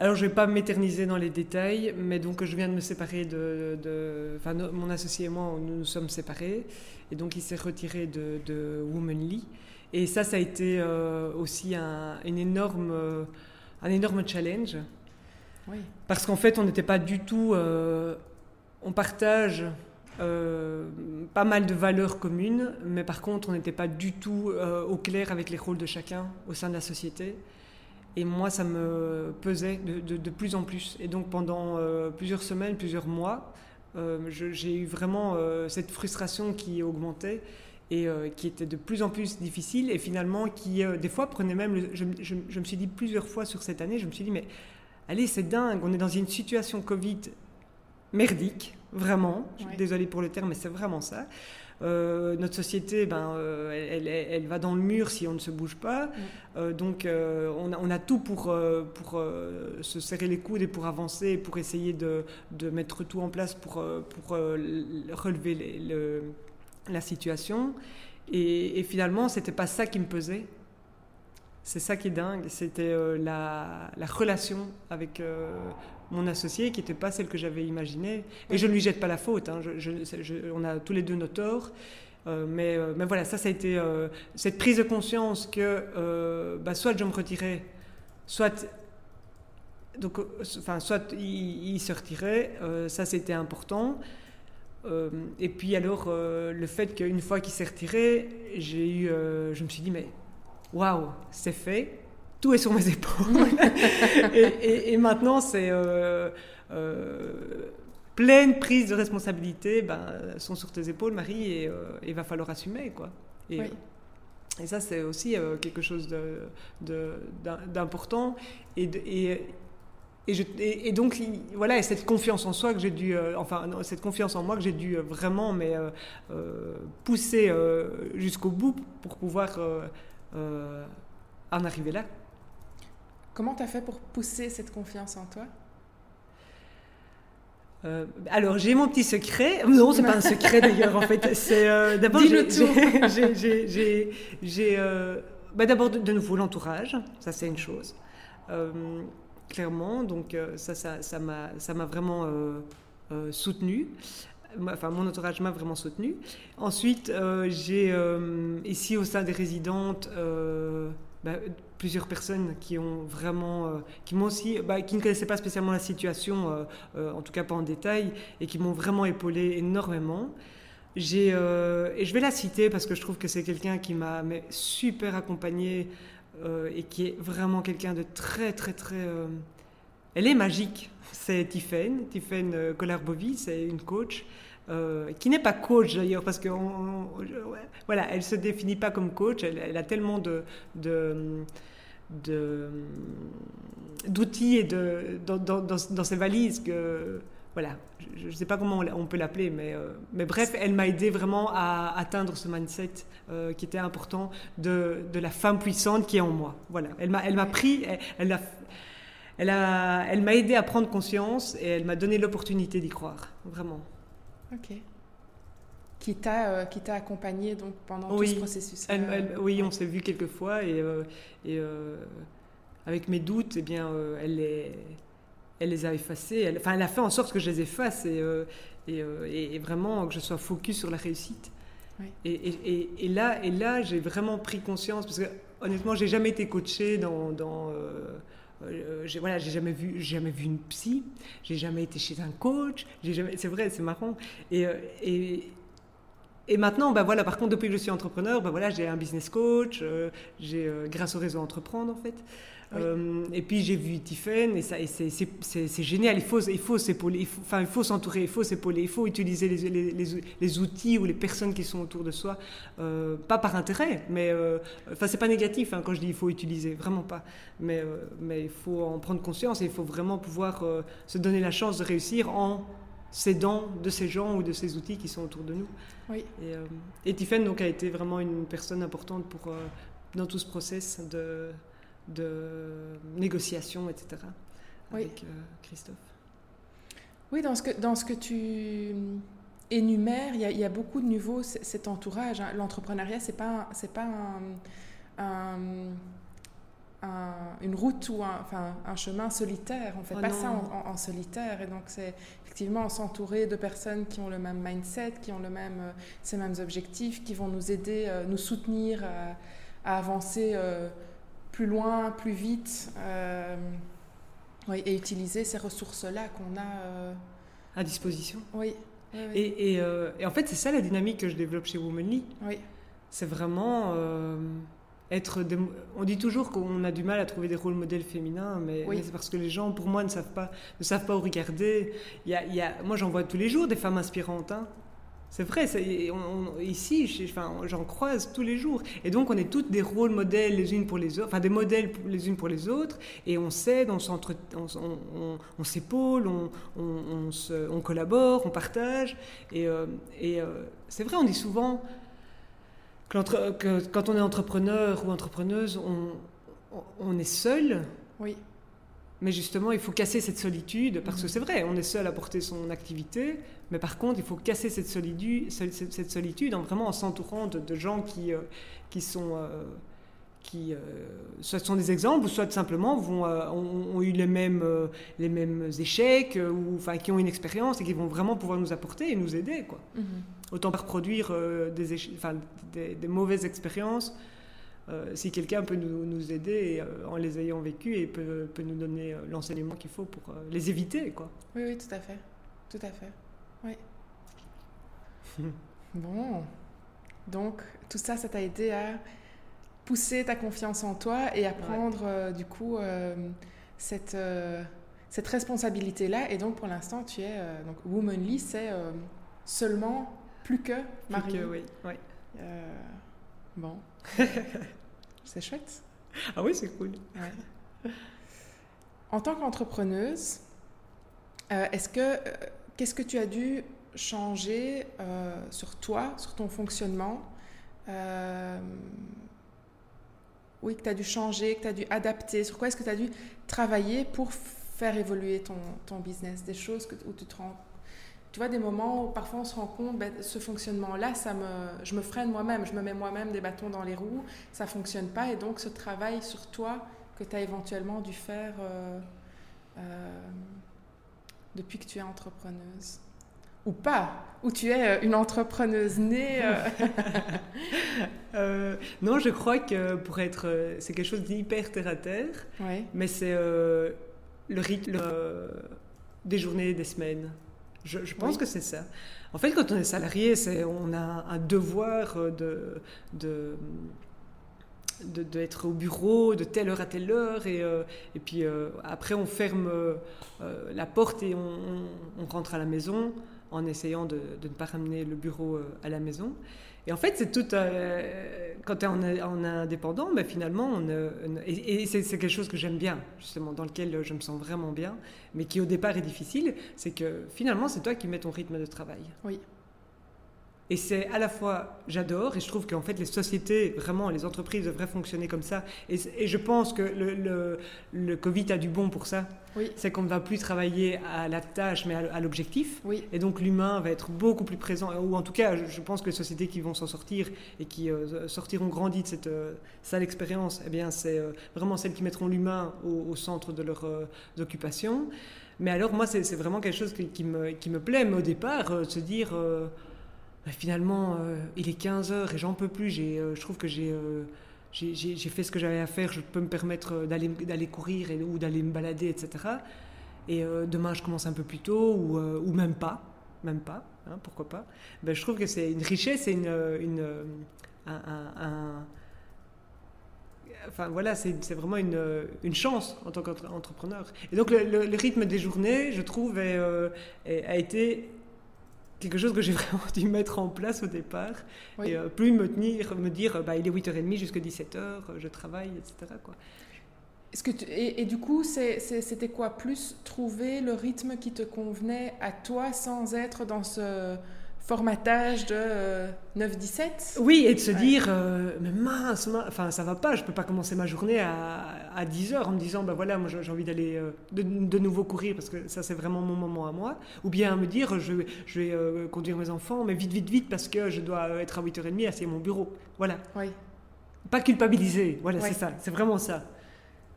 alors, je ne vais pas m'éterniser dans les détails, mais donc je viens de me séparer de. enfin, mon associé et moi, nous nous sommes séparés. Et donc, il s'est retiré de, de Womanly. Et ça, ça a été euh, aussi un, une énorme, euh, un énorme challenge. Oui. Parce qu'en fait, on n'était pas du tout. Euh, on partage pas mal de valeurs communes, mais par contre, on n'était pas du tout au clair avec les rôles de chacun au sein de la société. Et moi, ça me pesait de, de, plus en plus. Et donc pendant euh, plusieurs semaines, plusieurs mois, euh, j'ai eu vraiment euh, cette frustration qui augmentait. et qui était de plus en plus difficile et finalement qui des fois prenait même, je, je, me suis dit plusieurs fois sur cette année, je me suis dit mais allez c'est dingue, on est dans une situation Covid merdique, vraiment, je suis désolée pour le terme mais c'est vraiment ça. Euh, notre société, ben, euh, elle, va dans le mur si on ne se bouge pas. Mm. Euh, donc, on a, tout pour, pour se serrer les coudes et pour avancer, pour essayer de, mettre tout en place pour, pour relever la situation. Et, et finalement, c'était pas ça qui me pesait. C'est ça qui est dingue, c'était la, la, relation avec mon associé qui n'était pas celle que j'avais imaginée. Et je ne lui jette pas la faute, hein. on a tous les deux nos torts. Euh, mais, euh, voilà, ça, ça a été euh, cette prise de conscience que bah, soit je me retirais, soit, donc, enfin, soit il, se retirait, ça c'était important. et puis alors, le fait qu'une fois qu'il s'est retiré, j'ai eu, je me suis dit, mais waouh, c'est fait tout est sur mes épaules. et, maintenant, c'est euh, euh, pleine prise de responsabilité, ben, sont sur tes épaules, Marie, et euh, il va falloir assumer, quoi. Et, et ça, c'est aussi quelque chose d'important. Et, et, et, donc, voilà, et cette confiance en soi que j'ai dû, enfin, cette confiance en moi que j'ai dû vraiment mais, pousser jusqu'au bout pour pouvoir en arriver là. Comment tu as fait pour pousser cette confiance en toi? Euh, alors j'ai mon petit secret. Non, c'est pas un secret d'ailleurs en fait. C'est euh, d'abord j'ai j'ai euh, bah, d'abord de, nouveau l'entourage. Ça c'est une chose clairement. Donc ça ça m'a ça m'a vraiment soutenu. Enfin, mon entourage m'a vraiment soutenu. Ensuite, j'ai ici au sein des résidentes bah, plusieurs personnes qui ont vraiment, euh, qui m'ont aussi, bah, qui ne connaissaient pas spécialement la situation, euh, euh, en tout cas pas en détail, et qui m'ont vraiment épaulé énormément. J'ai, et je vais la citer parce que je trouve que c'est quelqu'un qui m'a super accompagné et qui est vraiment quelqu'un de très très très. elle est magique. C'est Tiffaine, Tiffaine Collarbovi, c'est une coach. Euh, qui n'est pas coach d'ailleurs, parce que voilà, elle se définit pas comme coach, elle, a tellement de, d'outils et de, dans, ses valises que voilà, je ne sais pas comment on peut l'appeler, mais, euh, mais bref, elle m'a aidé vraiment à atteindre ce mindset euh, qui était important de, de, la femme puissante qui est en moi. Voilà, elle m'a, elle m'a pris, elle, elle, a, elle m'a aidé à prendre conscience et elle m'a donné l'opportunité d'y croire, vraiment. Ok. Qui t'a euh, qui t'a accompagné donc pendant tout ce processus. oui, on s'est vu quelques fois et, euh, et euh, avec mes doutes, eh bien, elle les elle les a effacés. Elle, enfin, elle a fait en sorte que je les efface et, et, et vraiment que je sois focus sur la réussite. Et, et, là, et là j'ai vraiment pris conscience, parce que honnêtement, j'ai jamais été coachée dans, dans, euh, j'ai voilà, j'ai jamais vu, jamais vu une psy, j'ai jamais été chez un coach, j'ai jamais, c'est vrai, c'est marrant. Et, euh, et, et maintenant, bah voilà, par contre, depuis que je suis entrepreneur, bah voilà, j'ai un business coach, euh, j'ai grâce au réseau Entreprendre en fait. Euh, et puis j'ai vu Tiffen et, ça, et c'est, génial. Il faut, il faut s'épauler, enfin, il faut s'entourer, il faut s'épauler, il faut utiliser les, les, les, outils ou les personnes qui sont autour de soi, euh, pas par intérêt, mais euh, enfin c'est pas négatif hein, quand je dis il faut utiliser, vraiment pas. Mais, mais il faut en prendre conscience et il faut vraiment pouvoir se donner la chance de réussir en s'aidant de ces gens ou de ces outils qui sont autour de nous. Oui. Et, et donc a été vraiment une personne importante pour dans tout ce process de de négociation, etc. avec euh, Christophe. Oui, dans ce que, dans ce que tu énumères, il y, a, beaucoup de nouveaux, cet entourage. Hein. L'entrepreneuriat, ce n'est pas, c'est pas un, une route ou un, enfin, un chemin solitaire. On ne fait oh pas ça en, solitaire. Et donc, c'est effectivement s'entourer de personnes qui ont le même mindset, qui ont le même, euh, ces mêmes objectifs, qui vont nous aider, euh, nous soutenir à, avancer plus loin, plus vite, euh, et utiliser ces ressources-là qu'on a euh, à disposition. Oui. Et, euh, et, en fait, c'est ça la dynamique que je développe chez Womanly. Oui. C'est vraiment être. On dit toujours qu'on a du mal à trouver des rôles modèles féminins, mais, c'est parce que les gens, pour moi, ne savent pas, ne savent pas où regarder. Il y a, il y a... Moi, j'en vois tous les jours des femmes inspirantes. Hein. C'est vrai, ici, enfin, j'en croise tous les jours. Et donc, on est toutes des rôles modèles les unes pour les autres, enfin des modèles les unes pour les autres, et on s'aide, on s'épaule, on, on, on, collabore, on partage. Et, euh, et euh, c'est vrai, on dit souvent que, quand on est entrepreneur ou entrepreneuse, on, on est seul. Oui. Mais justement, il faut casser cette solitude, parce que mm. c'est vrai, on est seul à porter son activité, mais par contre, il faut casser cette solitude, cette solitude en vraiment en s'entourant de, gens qui, euh, qui sont... Euh, qui euh, soit sont des exemples, ou soit simplement vont, ont, eu les mêmes, les mêmes échecs, ou enfin, qui ont une expérience et qui vont vraiment pouvoir nous apporter et nous aider. Quoi. Mm-hmm. Autant par produire des, des, des, mauvaises expériences, euh, si quelqu'un peut nous, aider euh, en les ayant vécues et peut, peut nous donner euh, l'enseignement qu'il faut pour les éviter. Quoi. Oui, oui, tout à fait. Tout à fait. Oui. bon. Donc, tout ça, ça t'a aidé à pousser ta confiance en toi et à prendre, du coup, cette, cette responsabilité-là. Et donc, pour l'instant, tu es. donc, Womanly, c'est seulement plus que Marie. Plus que, oui. oui. bon. C'est chouette. Ah oui, c'est cool. En tant qu'entrepreneuse, euh, est-ce que euh, qu'est-ce que tu as dû changer euh, sur toi, sur ton fonctionnement Oui, que tu as dû changer, que tu as dû adapter? Sur quoi est-ce que tu as dû travailler pour faire évoluer ton, business? Des choses où tu te rends tu vois, des moments où parfois on se rend compte, ben, ce fonctionnement-là, ça me, je me freine moi-même, je me mets moi-même des bâtons dans les roues, ça ne fonctionne pas. Et donc ce travail sur toi que tu as éventuellement dû faire euh, euh, depuis que tu es entrepreneuse. Ou pas, ou tu es euh, une entrepreneuse née. non, je crois que pour être. c'est quelque chose d'hyper terre à terre, mais c'est le rythme des journées, des semaines. Je, pense que c'est ça. En fait, quand on est salarié, c'est, on a un devoir de, de d'être au bureau de telle heure à telle heure et, euh, et puis euh, après on ferme euh, la porte et on, on, rentre à la maison en essayant de, de, ne pas ramener le bureau à la maison et en fait, c'est tout. Quand tu es en, indépendant, ben finalement, on, et, c'est quelque chose que j'aime bien, justement, dans lequel je me sens vraiment bien, mais qui au départ est difficile, c'est que finalement, c'est toi qui mets ton rythme de travail. Oui. Et c'est à la fois, j'adore, et je trouve qu'en fait les sociétés, vraiment, les entreprises devraient fonctionner comme ça. Et, je pense que le, le, le, Covid a du bon pour ça. Oui. C'est qu'on ne va plus travailler à la tâche, mais à, l'objectif. Oui. Et donc l'humain va être beaucoup plus présent. Ou en tout cas, je, pense que les sociétés qui vont s'en sortir et qui euh, sortiront grandis de cette euh, sale expérience, eh bien, c'est euh, vraiment celles qui mettront l'humain au, centre de leur occupation. Mais alors, moi, c'est vraiment quelque chose qui, me, qui me plaît. Mais au départ, se dire finalement, euh, il est 15 heures et j'en peux plus. Euh, je trouve que euh, j'ai, fait ce que j'avais à faire. Je peux me permettre d'aller, courir et, ou d'aller me balader, etc. Et demain, je commence un peu plus tôt ou, ou même pas. Même pas, hein, pourquoi pas. Ben, je trouve que c'est une richesse et une, une un, enfin voilà, c'est, c'est vraiment une, une, chance en tant qu'entrepreneur. Et donc le, rythme des journées, je trouve, a été quelque chose que j'ai vraiment dû mettre en place au départ. Et euh, plus me tenir, me dire, bah, il est 8h30 jusqu'à 17h, je travaille, etc. Quoi. Est-ce que et, du coup, c'était quoi Plus trouver le rythme qui te convenait à toi sans être dans ce formatage de 9-17 euh, Oui, et de se dire, euh, mais mince, enfin ça va pas, je peux pas commencer ma journée à, à 10 heures en me disant, ben voilà, moi j'ai envie d'aller euh, de, de, nouveau courir parce que ça c'est vraiment mon moment à moi. Ou bien me dire, je, je vais conduire mes enfants, mais vite, vite, vite parce que je dois être à 8h30 assis à mon bureau. Voilà. Oui. Pas culpabiliser, voilà, c'est ça, c'est vraiment ça.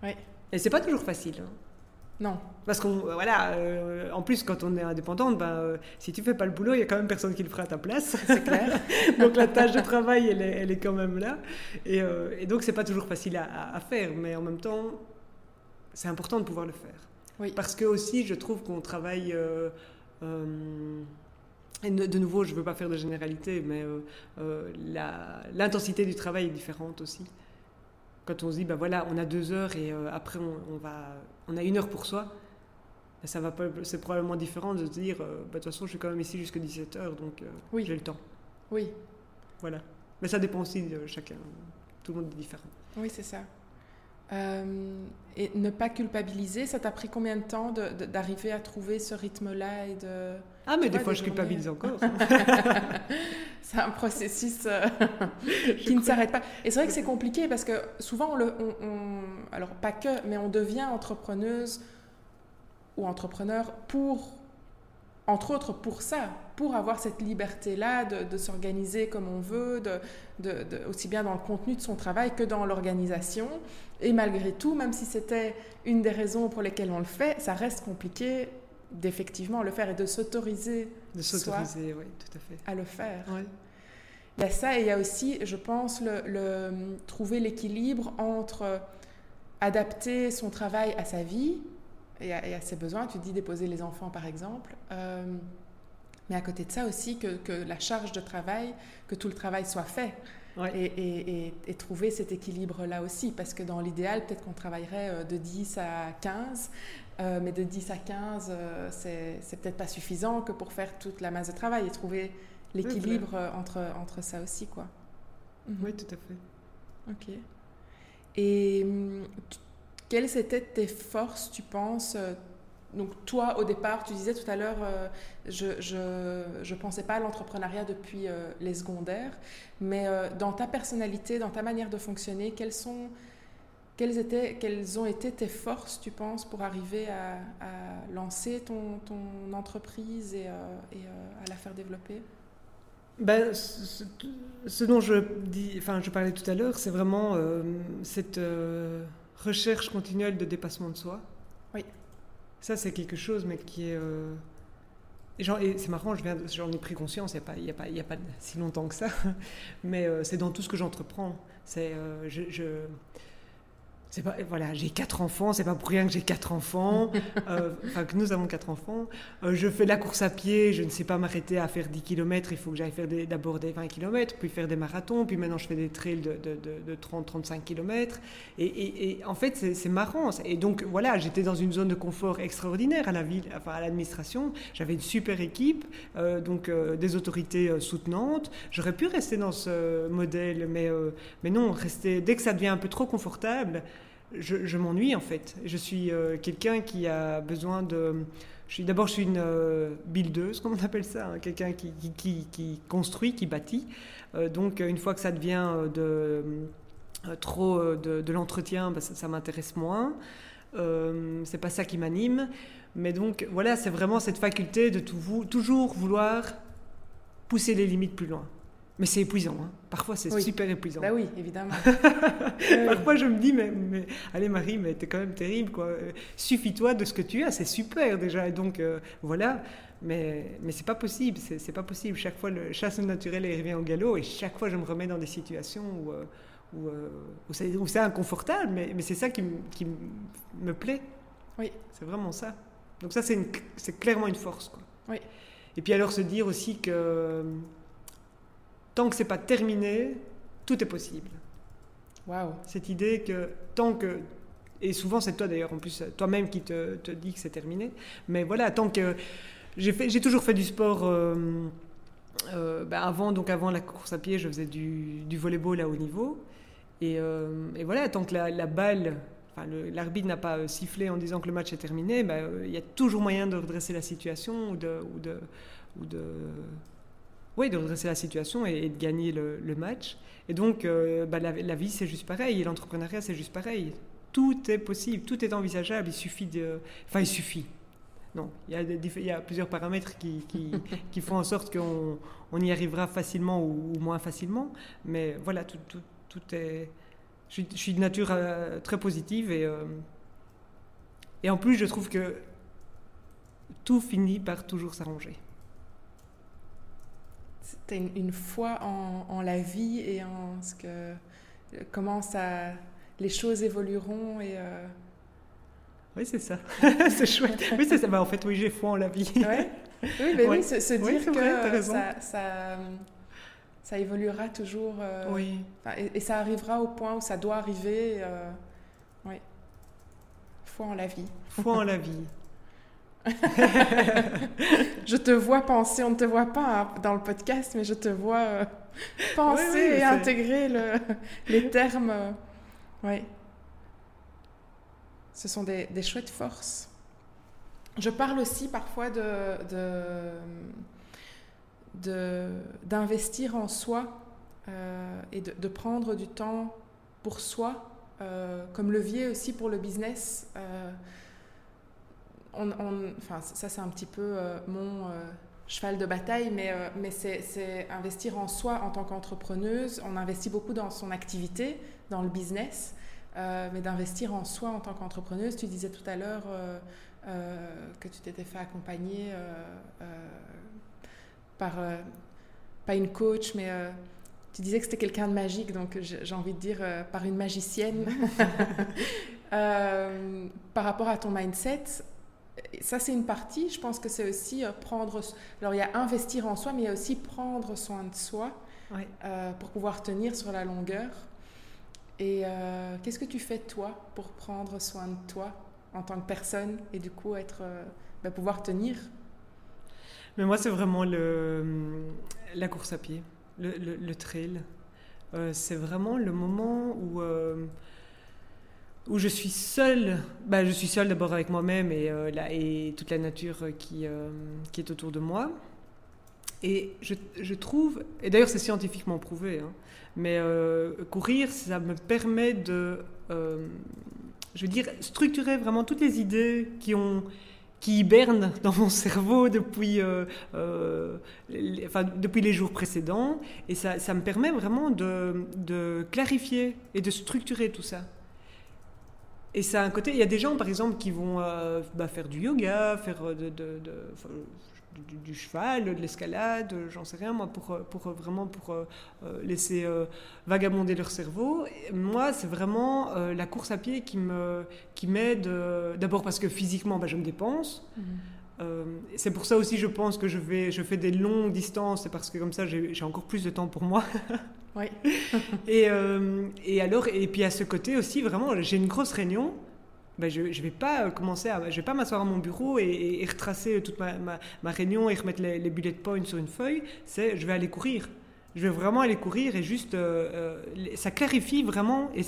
Oui. Et c'est pas toujours facile. Hein. Non. Parce qu'on, euh, voilà, euh, en plus, quand on est indépendante, ben, euh, si tu fais pas le boulot, il y a quand même personne qui le fera à ta place. C'est clair. donc la tâche de travail, elle est, elle est quand même là. Et, et donc, c'est pas toujours facile à, à, faire, mais en même temps, c'est important de pouvoir le faire. Oui. Parce que aussi, je trouve qu'on travaille. et de nouveau, je ne veux pas faire de généralité, mais l'intensité du travail est différente aussi quand on se dit, ben voilà, on a deux heures et après on, va, on a une heure pour soi, ça va pas, c'est probablement différent de se dire, euh, bah, de toute façon, je suis quand même ici jusqu'à 17h, donc euh, Oui. j'ai le temps. Oui, Voilà. Mais ça dépend aussi de chacun. Tout le monde est différent. oui, c'est ça. Euh, et ne pas culpabiliser, ça t'a pris combien de temps d'arriver à trouver ce rythme-là et de... Ah, mais des fois, des je culpabilise encore. C'est un processus euh, qui ne s'arrête pas. Et c'est vrai que c'est compliqué parce que souvent, on le, on- on- alors pas que, mais on devient entrepreneuse ou entrepreneur pour, entre autres pour ça, pour avoir cette liberté-là de, de s'organiser comme on veut, de, de- de- aussi bien dans le contenu de son travail que dans l'organisation. Et malgré tout, même si c'était une des raisons pour lesquelles on le fait, ça reste compliqué d'effectivement le faire et de s'autoriser De s'autoriser, oui, tout à fait. à le faire. Ouais. Il y a ça et il y a aussi, je pense, le, le- trouver l'équilibre entre adapter son travail à sa vie et à, et à ses besoins. Tu dis déposer les enfants, par exemple. Euh, mais à côté de ça aussi, que, que la charge de travail, que tout le travail soit fait. Ouais. Et, et- et- et trouver cet équilibre-là aussi. Parce que dans l'idéal, peut-être qu'on travaillerait euh, de 10 à 15. Euh, mais de 10 à 15, euh, c'est peut-être pas suffisant que pour faire toute la masse de travail. Et trouver l'équilibre euh, entre, entre ça aussi, quoi. Mhm. Oui, tout à fait. Ok. Et hum, tu- quelles étaient tes forces, tu penses euh, Donc toi, au départ, tu disais tout à l'heure, euh, je je je pensais pas à l'entrepreneuriat depuis euh, les secondaires, mais euh, dans ta personnalité, dans ta manière de fonctionner, quelles sont quelles, étaient, quelles ont été tes forces, tu penses, pour arriver à, à lancer ton, ton entreprise et, euh, et, euh, à la faire développer? Ben, ce, ce dont je, dis, enfin, je parlais tout à l'heure, c'est vraiment euh, cette recherche continuelle de dépassement de soi. Oui. Ça, c'est quelque chose, mais qui est. et c'est marrant, j'en ai pris conscience il n'y a, a, a pas si longtemps que ça, mais c'est dans tout ce que j'entreprends. C'est. je, je- c'est pas, voilà, j'ai quatre enfants, c'est pas pour rien que j'ai quatre enfants, euh, enfin que nous avons quatre enfants. Euh, je fais de la course à pied, je ne sais pas m'arrêter à faire 10 km, il faut que j'aille faire des- d'abord des 20 km, puis faire des marathons, puis maintenant je fais des trails de, de, de, 30-35 km. Et, et, et en fait, c'est marrant. Et donc voilà, j'étais dans une zone de confort extraordinaire à la ville, enfin à l'administration. J'avais une super équipe, euh, donc des autorités soutenantes. J'aurais pu rester dans ce modèle, mais, mais non, rester, dès que ça devient un peu trop confortable, je, m'ennuie en fait. Je suis euh, quelqu'un qui a besoin de. D'abord je suis une euh, buildeuse, comme on appelle ça, hein, quelqu'un qui, construit, qui bâtit. Euh, donc une fois que ça devient euh, de trop de, l'entretien, bah, ça, m'intéresse moins. C'est pas ça qui m'anime. Mais donc voilà, c'est vraiment cette faculté de toujours vouloir pousser les limites plus loin. Mais c'est épuisant. hein. Parfois c'est Oui. super épuisant. Bah oui, évidemment. Parfois, je me dis, mais, mais allez, Marie, mais t'es quand même terrible, quoi. Euh, Suffis-toi de ce que tu as, c'est super déjà. Et donc, euh, voilà. Mais, mais c'est pas possible, c'est pas possible. Chaque fois, le chasse au naturel il revient au galop, et chaque fois, je me remets dans des situations où, euh, où, où c'est où c'est inconfortable, mais, mais c'est ça qui, me- qui me- me plaît. Oui. C'est vraiment ça. Donc, ça, c'est clairement une force, quoi. Oui. Et puis, alors, se dire aussi que tant que c'est pas terminé, tout est possible Waouh. cette idée que tant que et souvent c'est toi d'ailleurs en plus toi-même qui te, te dis que c'est terminé mais voilà tant que j'ai toujours fait du sport euh, euh, ben avant donc avant la course à pied je faisais du, du volleyball à haut niveau et, euh, et voilà tant que la, la balle enfin l'arbitre n'a pas sifflé en disant que le match est terminé ben, euh, il y a toujours moyen de redresser la situation ou de ou de ou de de redresser la situation et, et de gagner le, le match. Et donc, euh, bah, la, la vie, c'est juste pareil. Et l'entrepreneuriat, c'est juste pareil. Tout est possible, tout est envisageable. Il suffit de. Enfin, il suffit. Non, il y a, des diff- il y a plusieurs paramètres qui, qui, qui font en sorte qu'on on y arrivera facilement ou, ou moins facilement. Mais voilà, tout, tout, tout est. Je suis, je suis de nature euh, très positive et, euh, et en plus, je trouve que tout finit par toujours s'arranger. C'était une, une foi en, en la vie et en ce que comment ça les choses évolueront et euh, Oui, c'est ça. c'est chouette. Oui, c'est ça. Bah, en fait, oui, j'ai foi en la vie. ouais. oui mais Ouais. oui se, se dire que vrai, ça, ça ça évoluera toujours euh, Oui. et ça arrivera au point où ça doit arriver euh, oui foi en la vie Foi en la vie. je te vois penser, on ne te voit pas dans le podcast, mais je te vois euh, penser et intégrer le, les termes. Euh, oui. Ce sont des, des, chouettes forces. Je parle aussi parfois de, d'investir en soi euh, et de, de, prendre du temps pour soi comme levier aussi pour le business on, enfin, ça c'est un petit peu euh, mon euh, cheval de bataille, mais, euh, mais c'est investir en soi en tant qu'entrepreneuse. On investit beaucoup dans son activité, dans le business, mais d'investir en soi en tant qu'entrepreneuse. Tu disais tout à l'heure que tu t'étais fait accompagner par, pas une coach, mais tu disais que c'était quelqu'un de magique, donc j'ai envie de dire par une magicienne. par rapport à ton mindset, ça, c'est une partie. Je pense que c'est aussi euh, prendre. Alors, il y a investir en soi, mais il y a aussi prendre soin de soi euh, pour pouvoir tenir sur la longueur. Et euh, qu'est-ce que tu fais, toi, pour prendre soin de toi en tant que personne et du coup être, bah, pouvoir tenir? Mais moi, c'est vraiment le, la course à pied, le, le trail. c'est vraiment le moment où où je suis seule. Bah, je suis seule d'abord avec moi-même et, euh, et toute la nature qui, euh, qui est autour de moi. Et je, je trouve, et d'ailleurs c'est scientifiquement prouvé, hein, mais euh, courir, ça me permet de, je veux dire, structurer vraiment toutes les idées qui ont qui hibernent dans mon cerveau depuis, les, enfin, depuis les jours précédents. Et ça, ça me permet vraiment de, de clarifier et de structurer tout ça. Et ça a un côté. Il y a des gens, par exemple, qui vont euh, bah, faire du yoga, faire euh, de, de, du, cheval, de l'escalade, j'en sais rien, moi, pour, pour vraiment pour euh, laisser vagabonder leur cerveau. moi, c'est vraiment la course à pied qui me qui m'aide. D'abord parce que physiquement, bah, je me dépense. Mmh. c'est pour ça aussi, je pense que je, vais, je fais des longues distances, c'est parce que comme ça, j'ai encore plus de temps pour moi. Oui. et, euh, et, alors, et puis à ce côté aussi, vraiment, j'ai une grosse réunion. Ben je ne vais pas commencer à, je vais pas m'asseoir à mon bureau et, retracer toute ma, ma, réunion et remettre les, bullet points sur une feuille. C'est, je vais aller courir. Je vais vraiment aller courir et juste, euh, euh, ça clarifie vraiment, et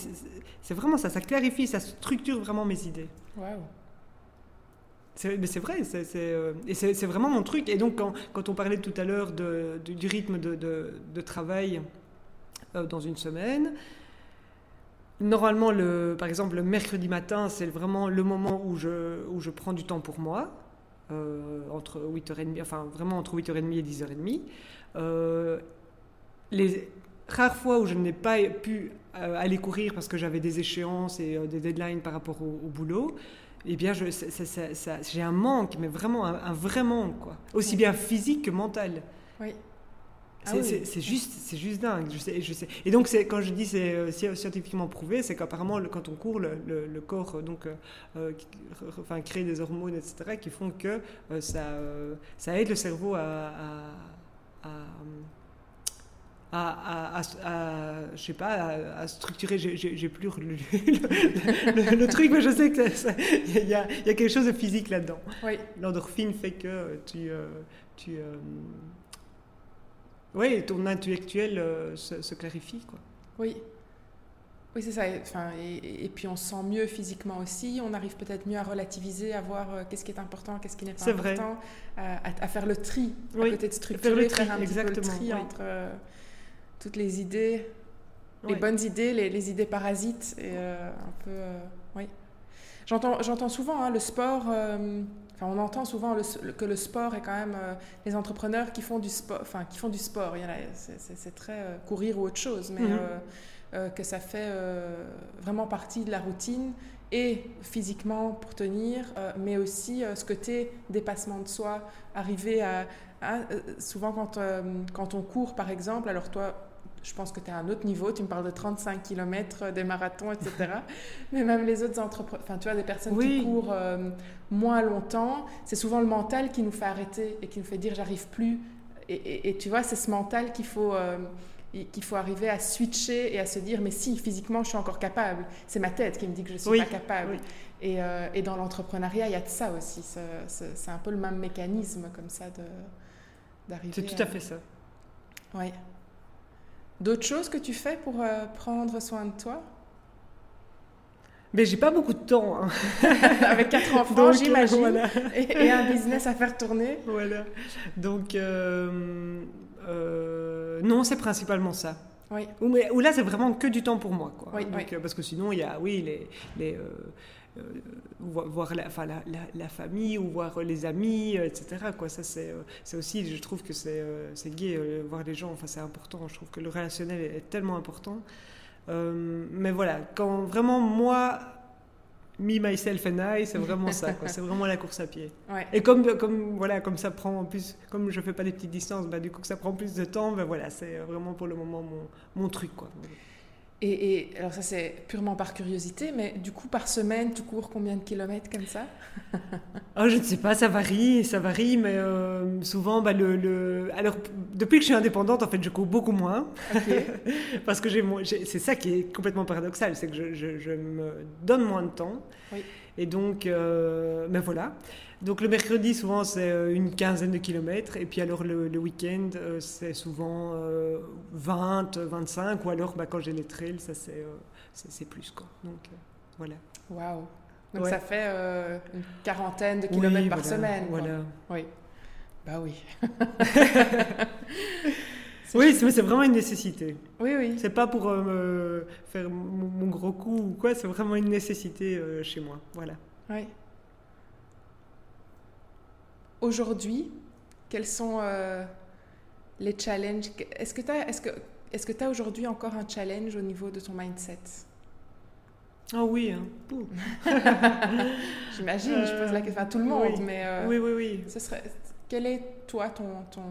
c'est vraiment ça, ça clarifie, ça structure vraiment mes idées. Waouh. Mais c'est vrai, c'est, et c'est, vraiment mon truc. Et donc, quand, quand on parlait tout à l'heure du rythme de, de, de travail euh, dans une semaine. Normalement, le, par exemple, le mercredi matin, c'est vraiment le moment où je, où je prends du temps pour moi, euh, entre 8h30, enfin vraiment entre 8h30 et 10h30. Euh, les rares fois où je n'ai pas pu aller courir parce que j'avais des échéances et des deadlines par rapport au, boulot, eh bien, j'ai un manque, mais vraiment un, un, vrai manque, quoi. Aussi bien physique que mental. Oui. Ah c'est juste, c'est juste dingue. Je sais, je sais. Et donc, quand je dis c'est euh, scientifiquement prouvé, c'est qu'apparemment, quand on court, le, le, corps donc, euh, euh, enfin, crée des hormones, etc., qui font que ça, ça aide le cerveau à, à, à, à, je sais pas, à, structurer. J'ai plus le, le, truc, mais je sais qu'il y, y, a quelque chose de physique là-dedans. Oui. L'endorphine fait que tu, tu oui, ton intellectuel euh, se, clarifie. Quoi. Oui. Oui, c'est ça. Enfin, et, puis on se sent mieux physiquement aussi. On arrive peut-être mieux à relativiser, à voir euh, qu'est-ce qui est important, qu'est-ce qui n'est pas important, euh, à, faire le tri, à côté de structurer, faire, le tri, faire un exactement, petit peu le tri entre toutes les idées, les bonnes idées, les, idées parasites, et un peu, oui. J'entends souvent hein, le sport on entend souvent que le sport est quand même euh, les entrepreneurs qui font du sport, enfin qui font du sport. C'est très euh, courir ou autre chose, mais mhm. euh, que ça fait vraiment partie de la routine et physiquement pour tenir, mais aussi ce côté dépassement de soi, arriver à, souvent quand quand on court par exemple. Alors toi, je pense que tu es à un autre niveau. Tu me parles de 35 km, euh, des marathons, etc. Mais même les autres entrepreneurs, enfin, tu vois, des personnes qui courent euh, moins longtemps, c'est souvent le mental qui nous fait arrêter et qui nous fait dire j'arrive plus. Et, tu vois, c'est ce mental qu'il faut, euh, qu'il faut arriver à switcher et à se dire mais si, physiquement, je suis encore capable. C'est ma tête qui me dit que je ne suis pas capable. Et, euh, et dans l'entrepreneuriat, il y a de ça aussi. C'est- un peu le même mécanisme comme ça de d'arriver. C'est tout à fait ça. Oui. D'autres choses que tu fais pour euh, prendre soin de toi? Mais j'ai pas beaucoup de temps. hein. Avec quatre enfants, j'imagine, voilà. et, et un business à faire tourner. Voilà. Donc, euh, euh, non, c'est principalement ça. Oui. Ou, mais- ou là, c'est vraiment que du temps pour moi. Quoi. Oui, Donc, oui. parce que sinon, il y a, oui, les, les, euh, voir la, enfin, la, la- la famille ou voir les amis, euh, etc. Quoi. Ça, c'est, euh, c'est aussi, je trouve que c'est, euh, c'est gay, euh, voir les gens, enfin, c'est important. Je trouve que le relationnel est, est tellement important. Euh, mais voilà, quand vraiment moi, me, myself and I, c'est vraiment ça. Quoi. C'est vraiment la course à pied. Ouais. Et comme, comme, voilà, comme ça prend en plus, comme je fais pas des petites distances, bah, du coup que ça prend plus de temps, bah, voilà, c'est vraiment pour le moment mon, mon truc. Quoi. Et, et alors ça c'est purement par curiosité, mais du coup par semaine tu cours combien de kilomètres comme ça? Ah, je ne sais pas, ça varie, ça varie, mais euh, souvent, bah, le, le- alors depuis que je suis indépendante, en fait, je cours beaucoup moins, parce que j'ai, c'est ça qui est complètement paradoxal, c'est que je, je- je me donne moins de temps, Oui. et donc, euh, ben voilà. Donc le mercredi, souvent, c'est euh, une quinzaine de kilomètres, et puis alors le, le week-end, euh, c'est souvent euh, 20, 25, ou alors bah, quand j'ai les trails, ça c'est, euh, plus quoi. Donc euh, voilà. Waouh. Donc Ouais. ça fait euh, une quarantaine de Oui, kilomètres par voilà, semaine. quoi. Voilà. Oui. Bah oui. Oui, mais c'est vraiment une nécessité. Oui, oui. C'est pas pour euh, me faire mon, mon gros coup ou quoi, c'est vraiment une nécessité euh, chez moi. Voilà. Oui. Aujourd'hui, quels sont euh, les challenges? Est-ce que tu as, est-ce que, est-ce que as aujourd'hui encore un challenge au niveau de ton mindset? Ah oui, hein. J'imagine, je pose la question à tout le monde, oui. mais euh, oui, oui, oui. ce serait, quel est, toi, ton, ton,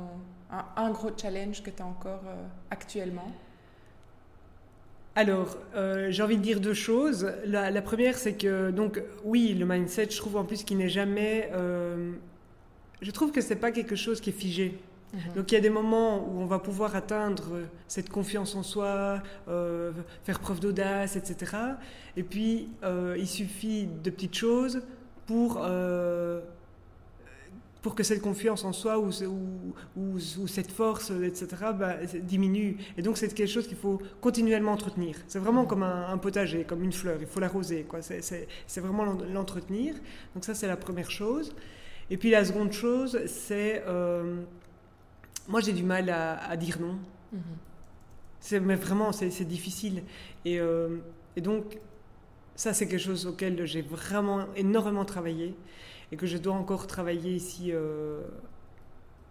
un, un gros challenge que tu as encore euh, actuellement? Alors, euh, j'ai envie de dire deux choses. La, la première, c'est que, donc, oui, le mindset, je trouve en plus qu'il n'est jamais. euh, je trouve que c'est pas quelque chose qui est figé. Donc il y a des moments où on va pouvoir atteindre cette confiance en soi, euh, faire preuve d'audace, etc. Et puis euh, il suffit de petites choses pour, euh, pour que cette confiance en soi ou, ou, ou- ou cette force, etc., bah, diminue. Et donc c'est quelque chose qu'il faut continuellement entretenir. C'est vraiment comme un, un potager, comme une fleur, il faut l'arroser. C'est- vraiment l'en- l'entretenir. Donc ça c'est la première chose. Et puis la seconde chose, c'est... euh, moi, j'ai du mal à, à dire non. Mhm. C'est, mais vraiment, c'est, c'est difficile. Et, euh, et donc, ça, c'est quelque chose auquel j'ai vraiment énormément travaillé et que je dois encore travailler ici euh,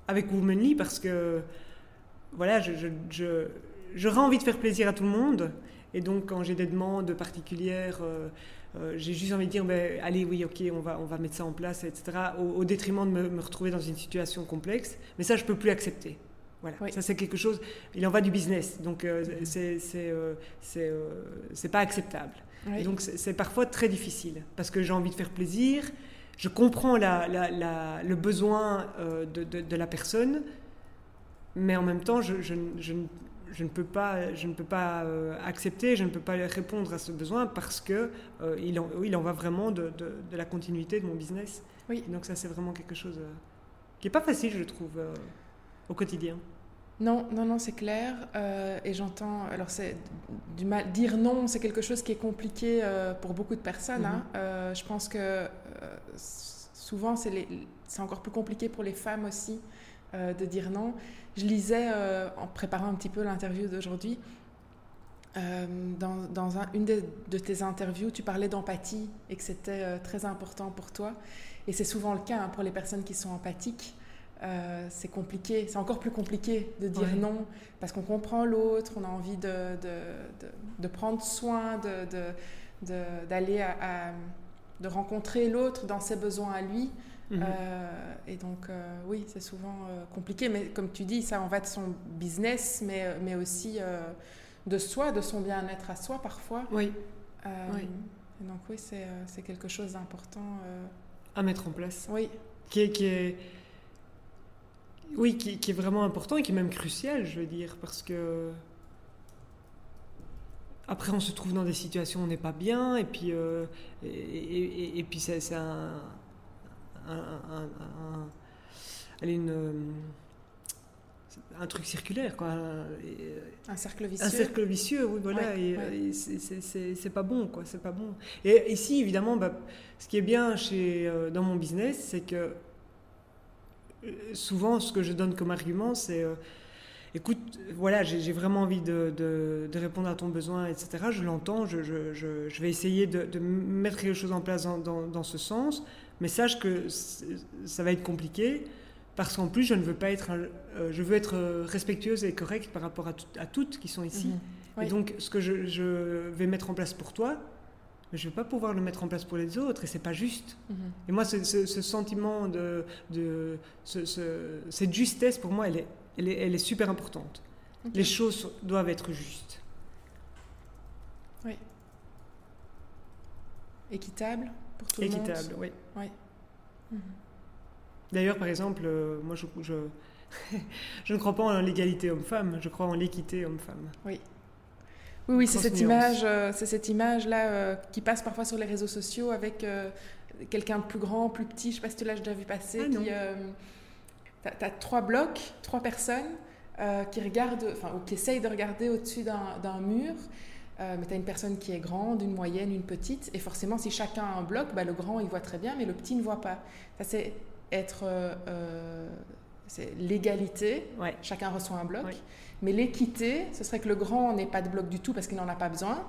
avec Womanly parce que, voilà, je, je, je- j'aurais envie de faire plaisir à tout le monde. Et donc, quand j'ai des demandes particulières, euh, euh, j'ai juste envie de dire, ben, allez, oui, ok, on va, on va mettre ça en place, etc., au, au détriment de me, me retrouver dans une situation complexe. Mais ça, je peux plus accepter. Voilà, Oui. ça c'est quelque chose. Il en va du business, donc euh, c'est c'est euh, c'est euh, pas acceptable. Oui. Et donc c'est parfois très difficile parce que j'ai envie de faire plaisir. Je comprends la, la- la- le besoin de, de- de la personne, mais en même temps, je, je, je ne- je ne peux pas, je ne peux pas euh, accepter, je ne peux pas répondre à ce besoin parce que euh, il, en, il en va vraiment de, de- de la continuité de mon business. Oui. Et donc ça, c'est vraiment quelque chose euh, qui est pas facile, je trouve, euh, au quotidien. Non, non, non, c'est clair. et j'entends. Alors, c'est du mal. Dire non, c'est quelque chose qui est compliqué pour beaucoup de personnes. hein. Euh, je pense que souvent, c'est encore plus compliqué pour les femmes aussi euh, de dire non. Je lisais, euh, en préparant un petit peu l'interview d'aujourd'hui, euh, dans, dans un- une de, de tes interviews, tu parlais d'empathie et que c'était très important pour toi. Et c'est souvent le cas hein, pour les personnes qui sont empathiques. C'est compliqué, c'est encore plus compliqué de dire Ouais. non parce qu'on comprend l'autre, on a envie de, de, prendre soin, de, de, de- d'aller à, à- de rencontrer l'autre dans ses besoins à lui. Mhm. Euh, et donc, euh, oui, c'est souvent euh, compliqué, mais comme tu dis, ça en va de son business, mais, mais aussi de soi, de son bien-être à soi parfois. Oui, Oui. et donc, oui, c'est, quelque chose d'important. à mettre en place. oui, qui est, qui est- oui, qui, qui est vraiment important et qui est même crucial, je veux dire, parce que après, on se trouve dans des situations où on n'est pas bien, et puis, et, et, puis c'est un, un, un, un, une, un truc circulaire, quoi. Un cercle vicieux. Un cercle vicieux, oui, voilà. et, c'est pas bon, quoi. C'est pas bon. Et ici, évidemment, bah, ce qui est bien chez, euh, dans mon business, c'est que euh, souvent, ce que je donne comme argument, c'est euh, écoute, voilà, j'ai vraiment envie de, de, répondre à ton besoin, etc. Je l'entends, je, je, je, vais essayer de, mettre quelque chose en place dans, dans, dans ce sens, mais sache que ça va être compliqué parce qu'en plus, je ne veux pas être, euh, je veux être euh, respectueuse et correcte par rapport à, à toutes qui sont ici. Mhm. Et donc, ce que je, je, vais mettre en place pour toi, je ne vais pas pouvoir le mettre en place pour les autres, et c'est pas juste. Mhm. Et moi, ce, ce, sentiment de, de ce, cette justesse, pour moi, elle est, elle est, elle est super importante. Les choses doivent être justes. Oui. Équitable pour tout le monde. Équitable, oui. oui. Mhm. D'ailleurs, par exemple, euh, moi, je, je, ne crois pas en l'égalité homme-femme, je crois en l'équité homme-femme. Oui. Oui, oui, c'est cette image, euh, c'est cette image-là euh, qui passe parfois sur les réseaux sociaux avec quelqu'un de plus grand, plus petit. Je ne sais pas si tu l'as déjà vu passer. Ah, tu as, trois blocs, trois personnes qui regardent, enfin, ou qui essayent de regarder au-dessus d'un mur. Mais tu as une personne qui est grande, une moyenne, une petite. Et forcément, si chacun a un bloc, bah, le grand, il voit très bien, mais le petit ne voit pas. Ça, c'est être euh, c'est l'égalité, chacun reçoit un bloc. Mais l'équité, ce serait que le grand n'ait pas de bloc du tout parce qu'il n'en a pas besoin.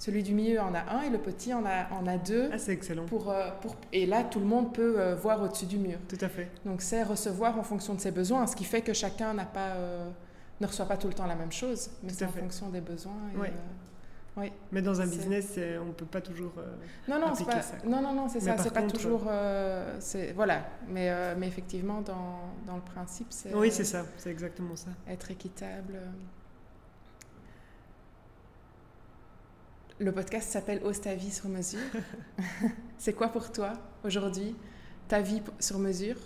Celui du milieu en a un et le petit en a, en a deux. Ah, c'est excellent. Pour, euh, pour, et là, tout le monde peut euh, voir au-dessus du mur. Tout à fait. Donc, c'est recevoir en fonction de ses besoins, ce qui fait que chacun n'a pas, ne reçoit pas tout le temps la même chose, mais c'est en fonction des besoins. Et, oui. Mais dans un business, on ne peut pas toujours euh, non, non, appliquer ça. Non, non, non, c'est ça. C'est pas toujours. Euh, voilà. Mais, euh, mais effectivement, dans, dans, le principe, c'est. Oui, c'est ça. C'est exactement ça. Être équitable. Le podcast s'appelle Ose ta vie sur mesure. c'est quoi pour toi aujourd'hui ta vie sur mesure?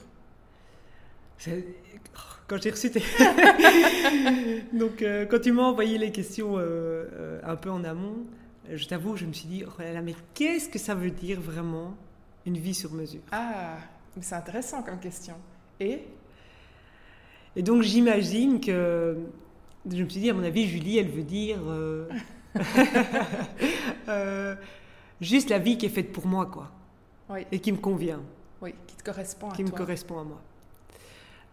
Quand j'ai reçu tes... Donc, euh, quand tu m'as envoyé les questions euh, euh, un peu en amont, je t'avoue, je me suis dit, oh là là, mais qu'est-ce que ça veut dire vraiment une vie sur mesure? Ah, c'est intéressant comme question. Et? Et donc, j'imagine que. Je me suis dit, à mon avis, Julie, elle veut dire. juste la vie qui est faite pour moi, quoi. Oui. Et qui me convient. Oui, qui te correspond à qui toi. Qui me correspond à moi.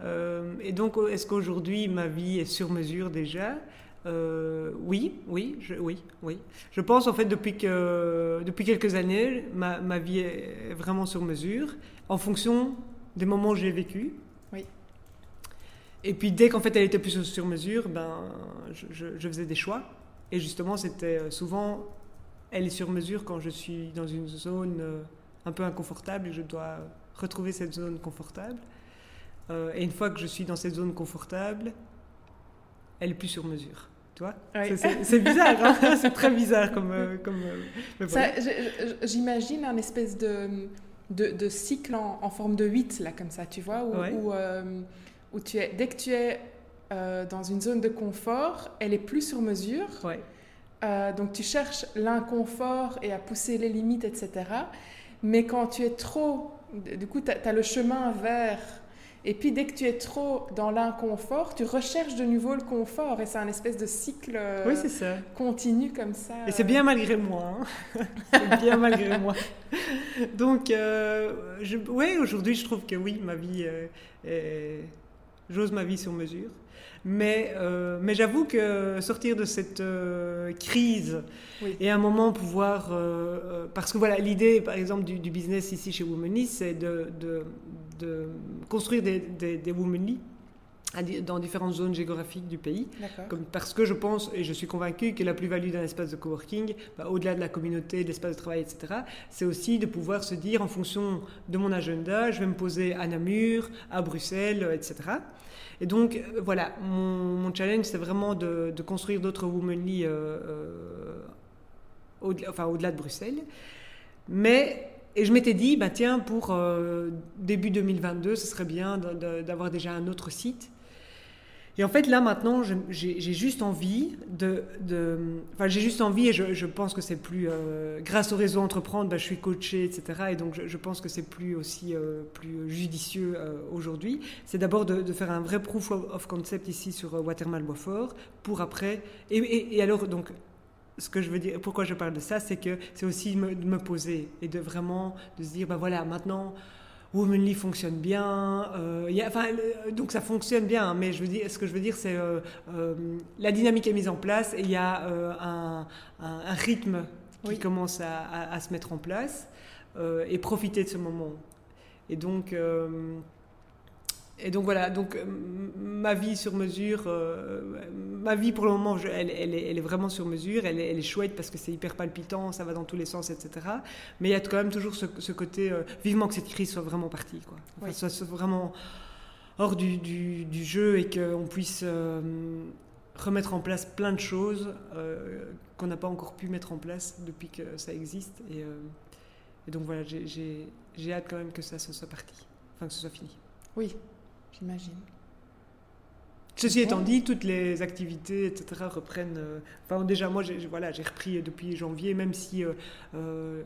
Euh, et donc, est-ce qu'aujourd'hui ma vie est sur mesure déjà euh, oui, oui, je, oui, oui. Je pense en fait depuis que depuis quelques années, ma, ma vie est vraiment sur mesure en fonction des moments où j'ai vécu. Oui. Et puis dès qu'en fait elle était plus sur mesure, ben je, je, faisais des choix. Et justement, c'était souvent elle est sur mesure quand je suis dans une zone euh, un peu inconfortable et je dois retrouver cette zone confortable. Euh, et une fois que je suis dans cette zone confortable, elle est plus sur mesure. Tu vois? C'est bizarre, hein c'est très bizarre comme. Euh, comme euh, J'imagine un espèce de, de, de cycle en, en, forme de 8, là, comme ça, tu vois, où, où, tu es, dès que tu es dans une zone de confort, elle est plus sur mesure. donc tu cherches l'inconfort et à pousser les limites, etc. Mais quand tu es trop. Du coup, tu as, as, le chemin vers et puis dès que tu es trop dans l'inconfort, tu recherches de nouveau le confort et c'est un espèce de cycle oui, ça. continu comme ça. Et c'est bien malgré moi. Hein. c'est bien malgré moi. Donc, euh, oui, aujourd'hui, je trouve que oui, ma vie, euh, j'ose ma vie sur mesure. Mais, euh, mais j'avoue que sortir de cette euh, crise et à un moment pouvoir... Euh, parce que voilà, l'idée, par exemple, du, business ici chez Womanly, c'est de, de, construire des, des, des Womanly dans différentes zones géographiques du pays. Comme, parce que je pense et je suis convaincue que la plus-value d'un espace de coworking, bah, au-delà de la communauté, de l'espace de travail, etc., c'est aussi de pouvoir se dire en fonction de mon agenda, je vais me poser à Namur, à Bruxelles, etc. Et donc, euh, voilà, mon, challenge, c'est vraiment de, construire d'autres Womanly euh, euh, au-delà enfin, au de Bruxelles. Mais, et je m'étais dit, bah, tiens, pour euh, début 2022, ce serait bien d'avoir déjà un autre site. Et en fait, là, maintenant, j'ai juste envie de... enfin, j'ai juste envie, et je, pense que c'est plus... euh, grâce au réseau Entreprendre, bah, je suis coachée, etc. Et donc, je, pense que c'est plus aussi euh, plus judicieux aujourd'hui. C'est d'abord de, faire un vrai proof of, concept ici sur Watermal Boisfort, pour après... Et alors, donc... Ce que je veux dire, pourquoi je parle de ça, c'est que c'est aussi me- de me poser et de vraiment de se dire, bah voilà, maintenant, Womanly fonctionne bien. euh, il y a- enfin, le- donc ça fonctionne bien, mais je veux dire, ce que je veux dire, c'est euh, euh, la dynamique est mise en place et il y a euh, un, un- un rythme qui Oui. commence à, à- à se mettre en place et profiter de ce moment. Et donc, et donc voilà, donc euh, ma vie sur mesure, euh, ma vie pour le moment, je- elle, elle est, elle est vraiment sur mesure, elle est, elle est chouette parce que c'est hyper palpitant, ça va dans tous les sens, etc. Mais il y a quand même toujours ce, ce côté, euh, vivement que cette crise soit vraiment partie, quoi. Enfin, Oui. soit, soit vraiment hors du, du- du jeu et qu'on puisse euh, remettre en place plein de choses qu'on n'a pas encore pu mettre en place depuis que ça existe. Et, et donc voilà, j'ai- hâte quand même que ça se soit parti, enfin que ce soit fini. Oui, j'imagine. Ceci étant dit, toutes les activités, etc., reprennent. euh, Enfin, déjà, moi, j'ai voilà, j'ai repris depuis janvier, même si euh, euh,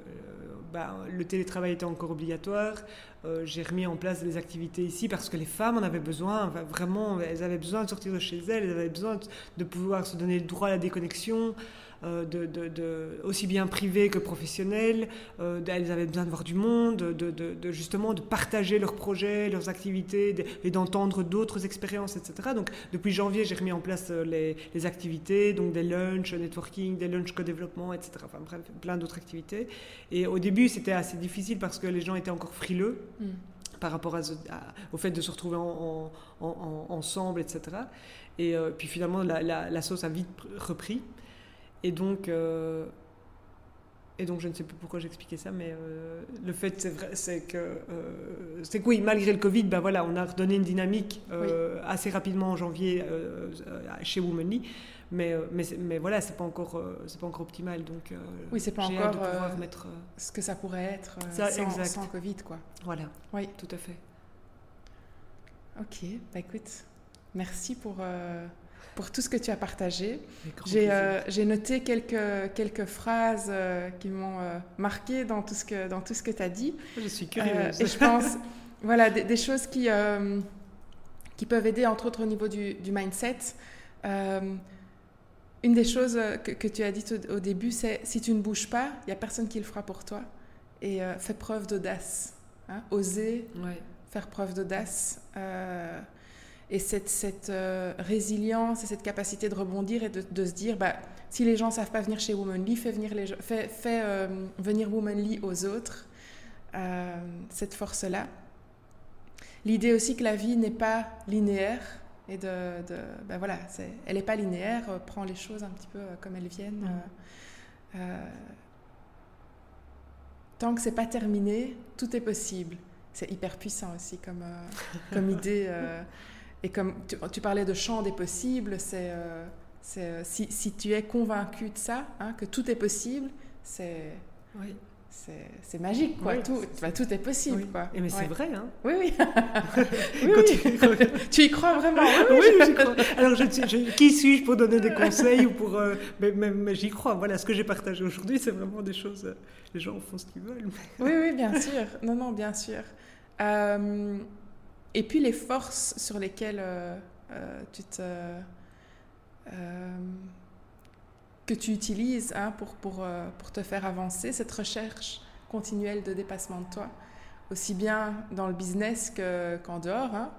bah, le télétravail était encore obligatoire. j'ai remis en place des activités ici parce que les femmes en avaient besoin. Enfin, vraiment, elles avaient besoin de sortir de chez elles, elles avaient besoin de, de pouvoir se donner le droit à la déconnexion. Euh, de, de- de- aussi bien privé que professionnel. Euh, elles avaient besoin de voir du monde, de, justement de partager leurs projets, leurs activités et d'entendre d'autres expériences, etc. Donc depuis janvier, j'ai remis en place euh, les, les activités, donc des lunchs, networking, des lunchs co-développement, etc. Enfin bref, plein d'autres activités. Et au début, c'était assez difficile parce que les gens étaient encore frileux Mm. par rapport à ce- à- au fait de se retrouver en- en- en- en- ensemble, etc. Et euh, puis finalement, la, la- la sauce a vite pr- repris. Et donc, euh, et donc, je ne sais plus pourquoi j'expliquais ça, mais euh, le fait, c'est vrai, c'est que, euh, c'est que oui, malgré le Covid, ben voilà, on a redonné une dynamique assez rapidement en janvier chez Womanly. Mais, mais, mais voilà, c'est pas encore, c'est pas encore optimal. Donc, Oui, c'est pas encore, pouvoir mettre. Ce que ça pourrait être Ça, sans, exact. sans Covid, quoi. voilà, Oui. tout à fait. Ok, bah écoute, merci pour, pour tout ce que tu as partagé. J'ai euh, j'ai noté quelques, quelques phrases euh, qui m'ont euh, marqué dans tout ce que, dans tout ce que tu as dit. Je suis Euh, curieuse. et je pense, voilà, des, des choses qui, qui peuvent aider, entre autres au niveau du, du mindset. Une des choses que, que tu as dites au, au début, c'est si tu ne bouges pas, il n'y a personne qui le fera pour toi. Et fais preuve d'audace. hein. Oser Ouais. faire preuve d'audace. Et cette, cette euh, résilience et cette capacité de rebondir et de, de se dire, bah, si les gens ne savent pas venir chez Womanly, fais venir, les, fais, fais, euh, venir Womanly aux autres. Euh, cette force-là. L'idée aussi que la vie n'est pas linéaire. Et de, de ben voilà, elle n'est pas linéaire, prends les choses un petit peu comme elles viennent. Euh, tant que c'est pas terminé, tout est possible. C'est hyper puissant aussi comme, comme idée. Et comme tu, tu parlais de champ des possibles, c'est euh, euh, si, si tu es convaincu de ça, hein, que tout est possible, c'est Oui. c'est magique, quoi. Oui, tout, bah, tout est possible, Oui. quoi. Et mais c'est vrai, hein Oui, oui. Tu- tu y crois vraiment Oui, je- j'y crois. Alors, je, je- qui suis-je pour donner des conseils ou pour. euh, mais mais- mais j'y crois. Voilà, ce que j'ai partagé aujourd'hui, c'est vraiment des choses. les gens font ce qu'ils veulent. Oui, oui, bien sûr. Non, non, bien sûr. Et puis les forces sur lesquelles euh, euh, tu te... euh, que tu utilises hein, pour, pour, pour te faire avancer, cette recherche continuelle de dépassement de toi, aussi bien dans le business que- qu'en dehors. Hein.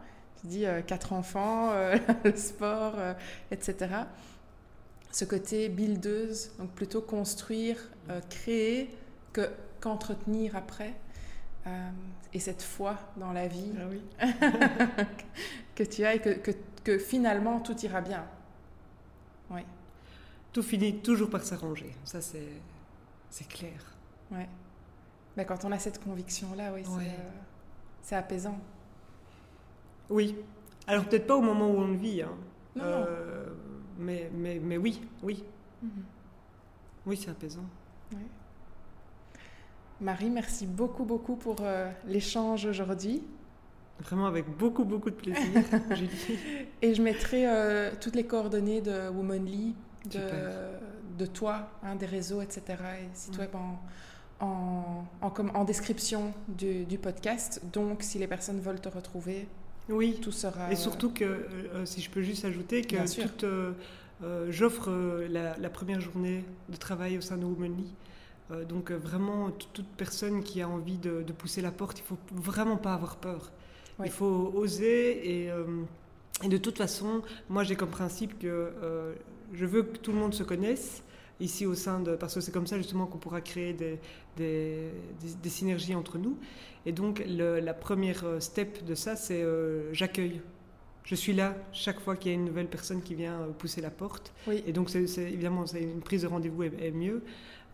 Tu dis quatre enfants, le sport, etc. Ce côté buildeuse, donc plutôt construire, créer, que qu'entretenir après. Euh, et cette foi dans la vie Ah oui. que tu as et que, que, que finalement tout ira bien. Oui, Tout finit toujours par s'arranger. Ça, c'est c'est clair. ouais. Ben, quand on a cette conviction-là, oui, c'est, euh, c'est apaisant. Oui. Alors, peut-être pas au moment où on le vit. Hein. Non, non. Euh, mais, mais, mais oui, oui. Mhm. Oui, c'est apaisant. Ouais. Marie, merci beaucoup, beaucoup pour euh, l'échange aujourd'hui. Vraiment avec beaucoup, beaucoup de plaisir, Julie. Et je mettrai euh, toutes les coordonnées de Womanly, de, de toi, hein, des réseaux, etc. Et site web en, en, en, en, description du, du, podcast. Donc, si les personnes veulent te retrouver, oui. tout sera. Et surtout que, euh, si je peux juste ajouter, que toute, euh, j'offre la, la, première journée de travail au sein de Womanly. Donc, vraiment, toute personne qui a envie de, de pousser la porte, il faut vraiment pas avoir peur. Oui. Il faut oser et, et, de toute façon, moi j'ai comme principe que je veux que tout le monde se connaisse ici au sein de... Parce que c'est comme ça justement qu'on pourra créer des, des, des, synergies entre nous. Et donc le, la première step de ça, c'est euh, j'accueille. Je suis là chaque fois qu'il y a une nouvelle personne qui vient pousser la porte. Oui. Et donc c'est, évidemment c'est une prise de rendez-vous est, est mieux.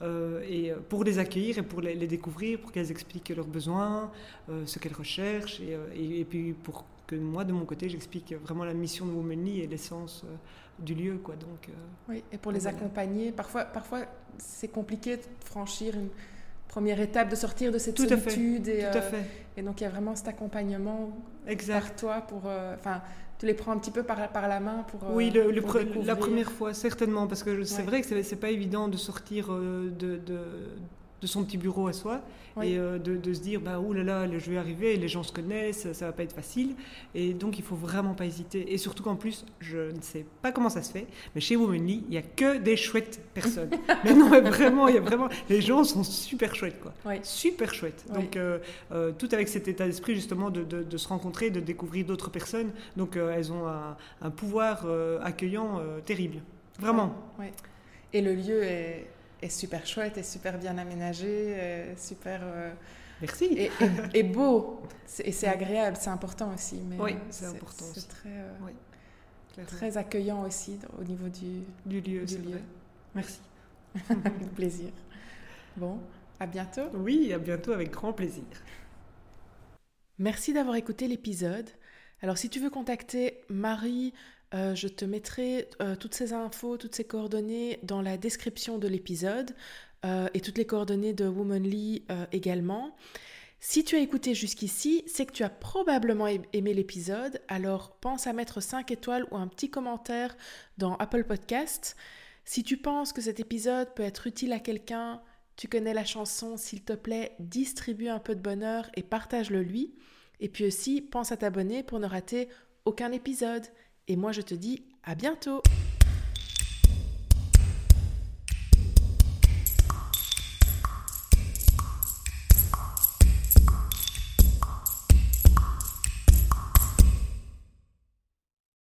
Euh, et pour les accueillir et pour les, les découvrir, pour qu'elles expliquent leurs besoins, euh, ce qu'elles recherchent, et, et, et, puis pour que moi, de mon côté, j'explique vraiment la mission de Womanly et l'essence euh, du lieu. Quoi. Donc, euh, oui, et pour les accompagner, parfois, parfois c'est compliqué de franchir une première étape, de sortir de cette Tout solitude. À fait. Et, Tout à fait. et donc il y a vraiment cet accompagnement exact. par toi pour... Enfin, tu les prends un petit peu par, par la main pour. Oui, le, le pour pre la première fois, certainement, parce que c'est ouais. vrai que c'est pas évident de sortir de, de, de, son petit bureau à soi oui. et euh, de, de, se dire bah, ouh là là, je vais arriver, les gens se connaissent, ça va pas être facile. Et donc il faut vraiment pas hésiter. Et surtout qu'en plus, je ne sais pas comment ça se fait, mais chez Womanly, il y a que des chouettes personnes. mais non, mais vraiment, il y a vraiment. Les gens sont super chouettes, quoi. Oui. Super chouettes. Oui. Donc euh, euh, tout avec cet état d'esprit justement de, de, se rencontrer, de découvrir d'autres personnes. Donc elles ont un, un pouvoir accueillant terrible. Vraiment. Et le lieu est est super chouette, est super bien aménagé, super. Euh, Merci. Et, et, et beau. Et c'est agréable, c'est important aussi. Mais oui, c'est important. C'est très, euh, oui, très accueillant aussi au niveau du, du lieu. Du lieu. Merci. avec plaisir. Bon, à bientôt. Oui, à bientôt avec grand plaisir. Merci d'avoir écouté l'épisode. Alors si tu veux contacter Marie, euh, je te mettrai euh, toutes ces infos, toutes ces coordonnées dans la description de l'épisode euh, et toutes les coordonnées de Womanly également. Si tu as écouté jusqu'ici, c'est que tu as probablement aimé l'épisode, alors pense à mettre 5 étoiles ou un petit commentaire dans Apple Podcast. Si tu penses que cet épisode peut être utile à quelqu'un, tu connais la chanson, s'il te plaît, distribue un peu de bonheur et partage-le lui. Et puis aussi, pense à t'abonner pour ne rater aucun épisode. Et moi, je te dis à bientôt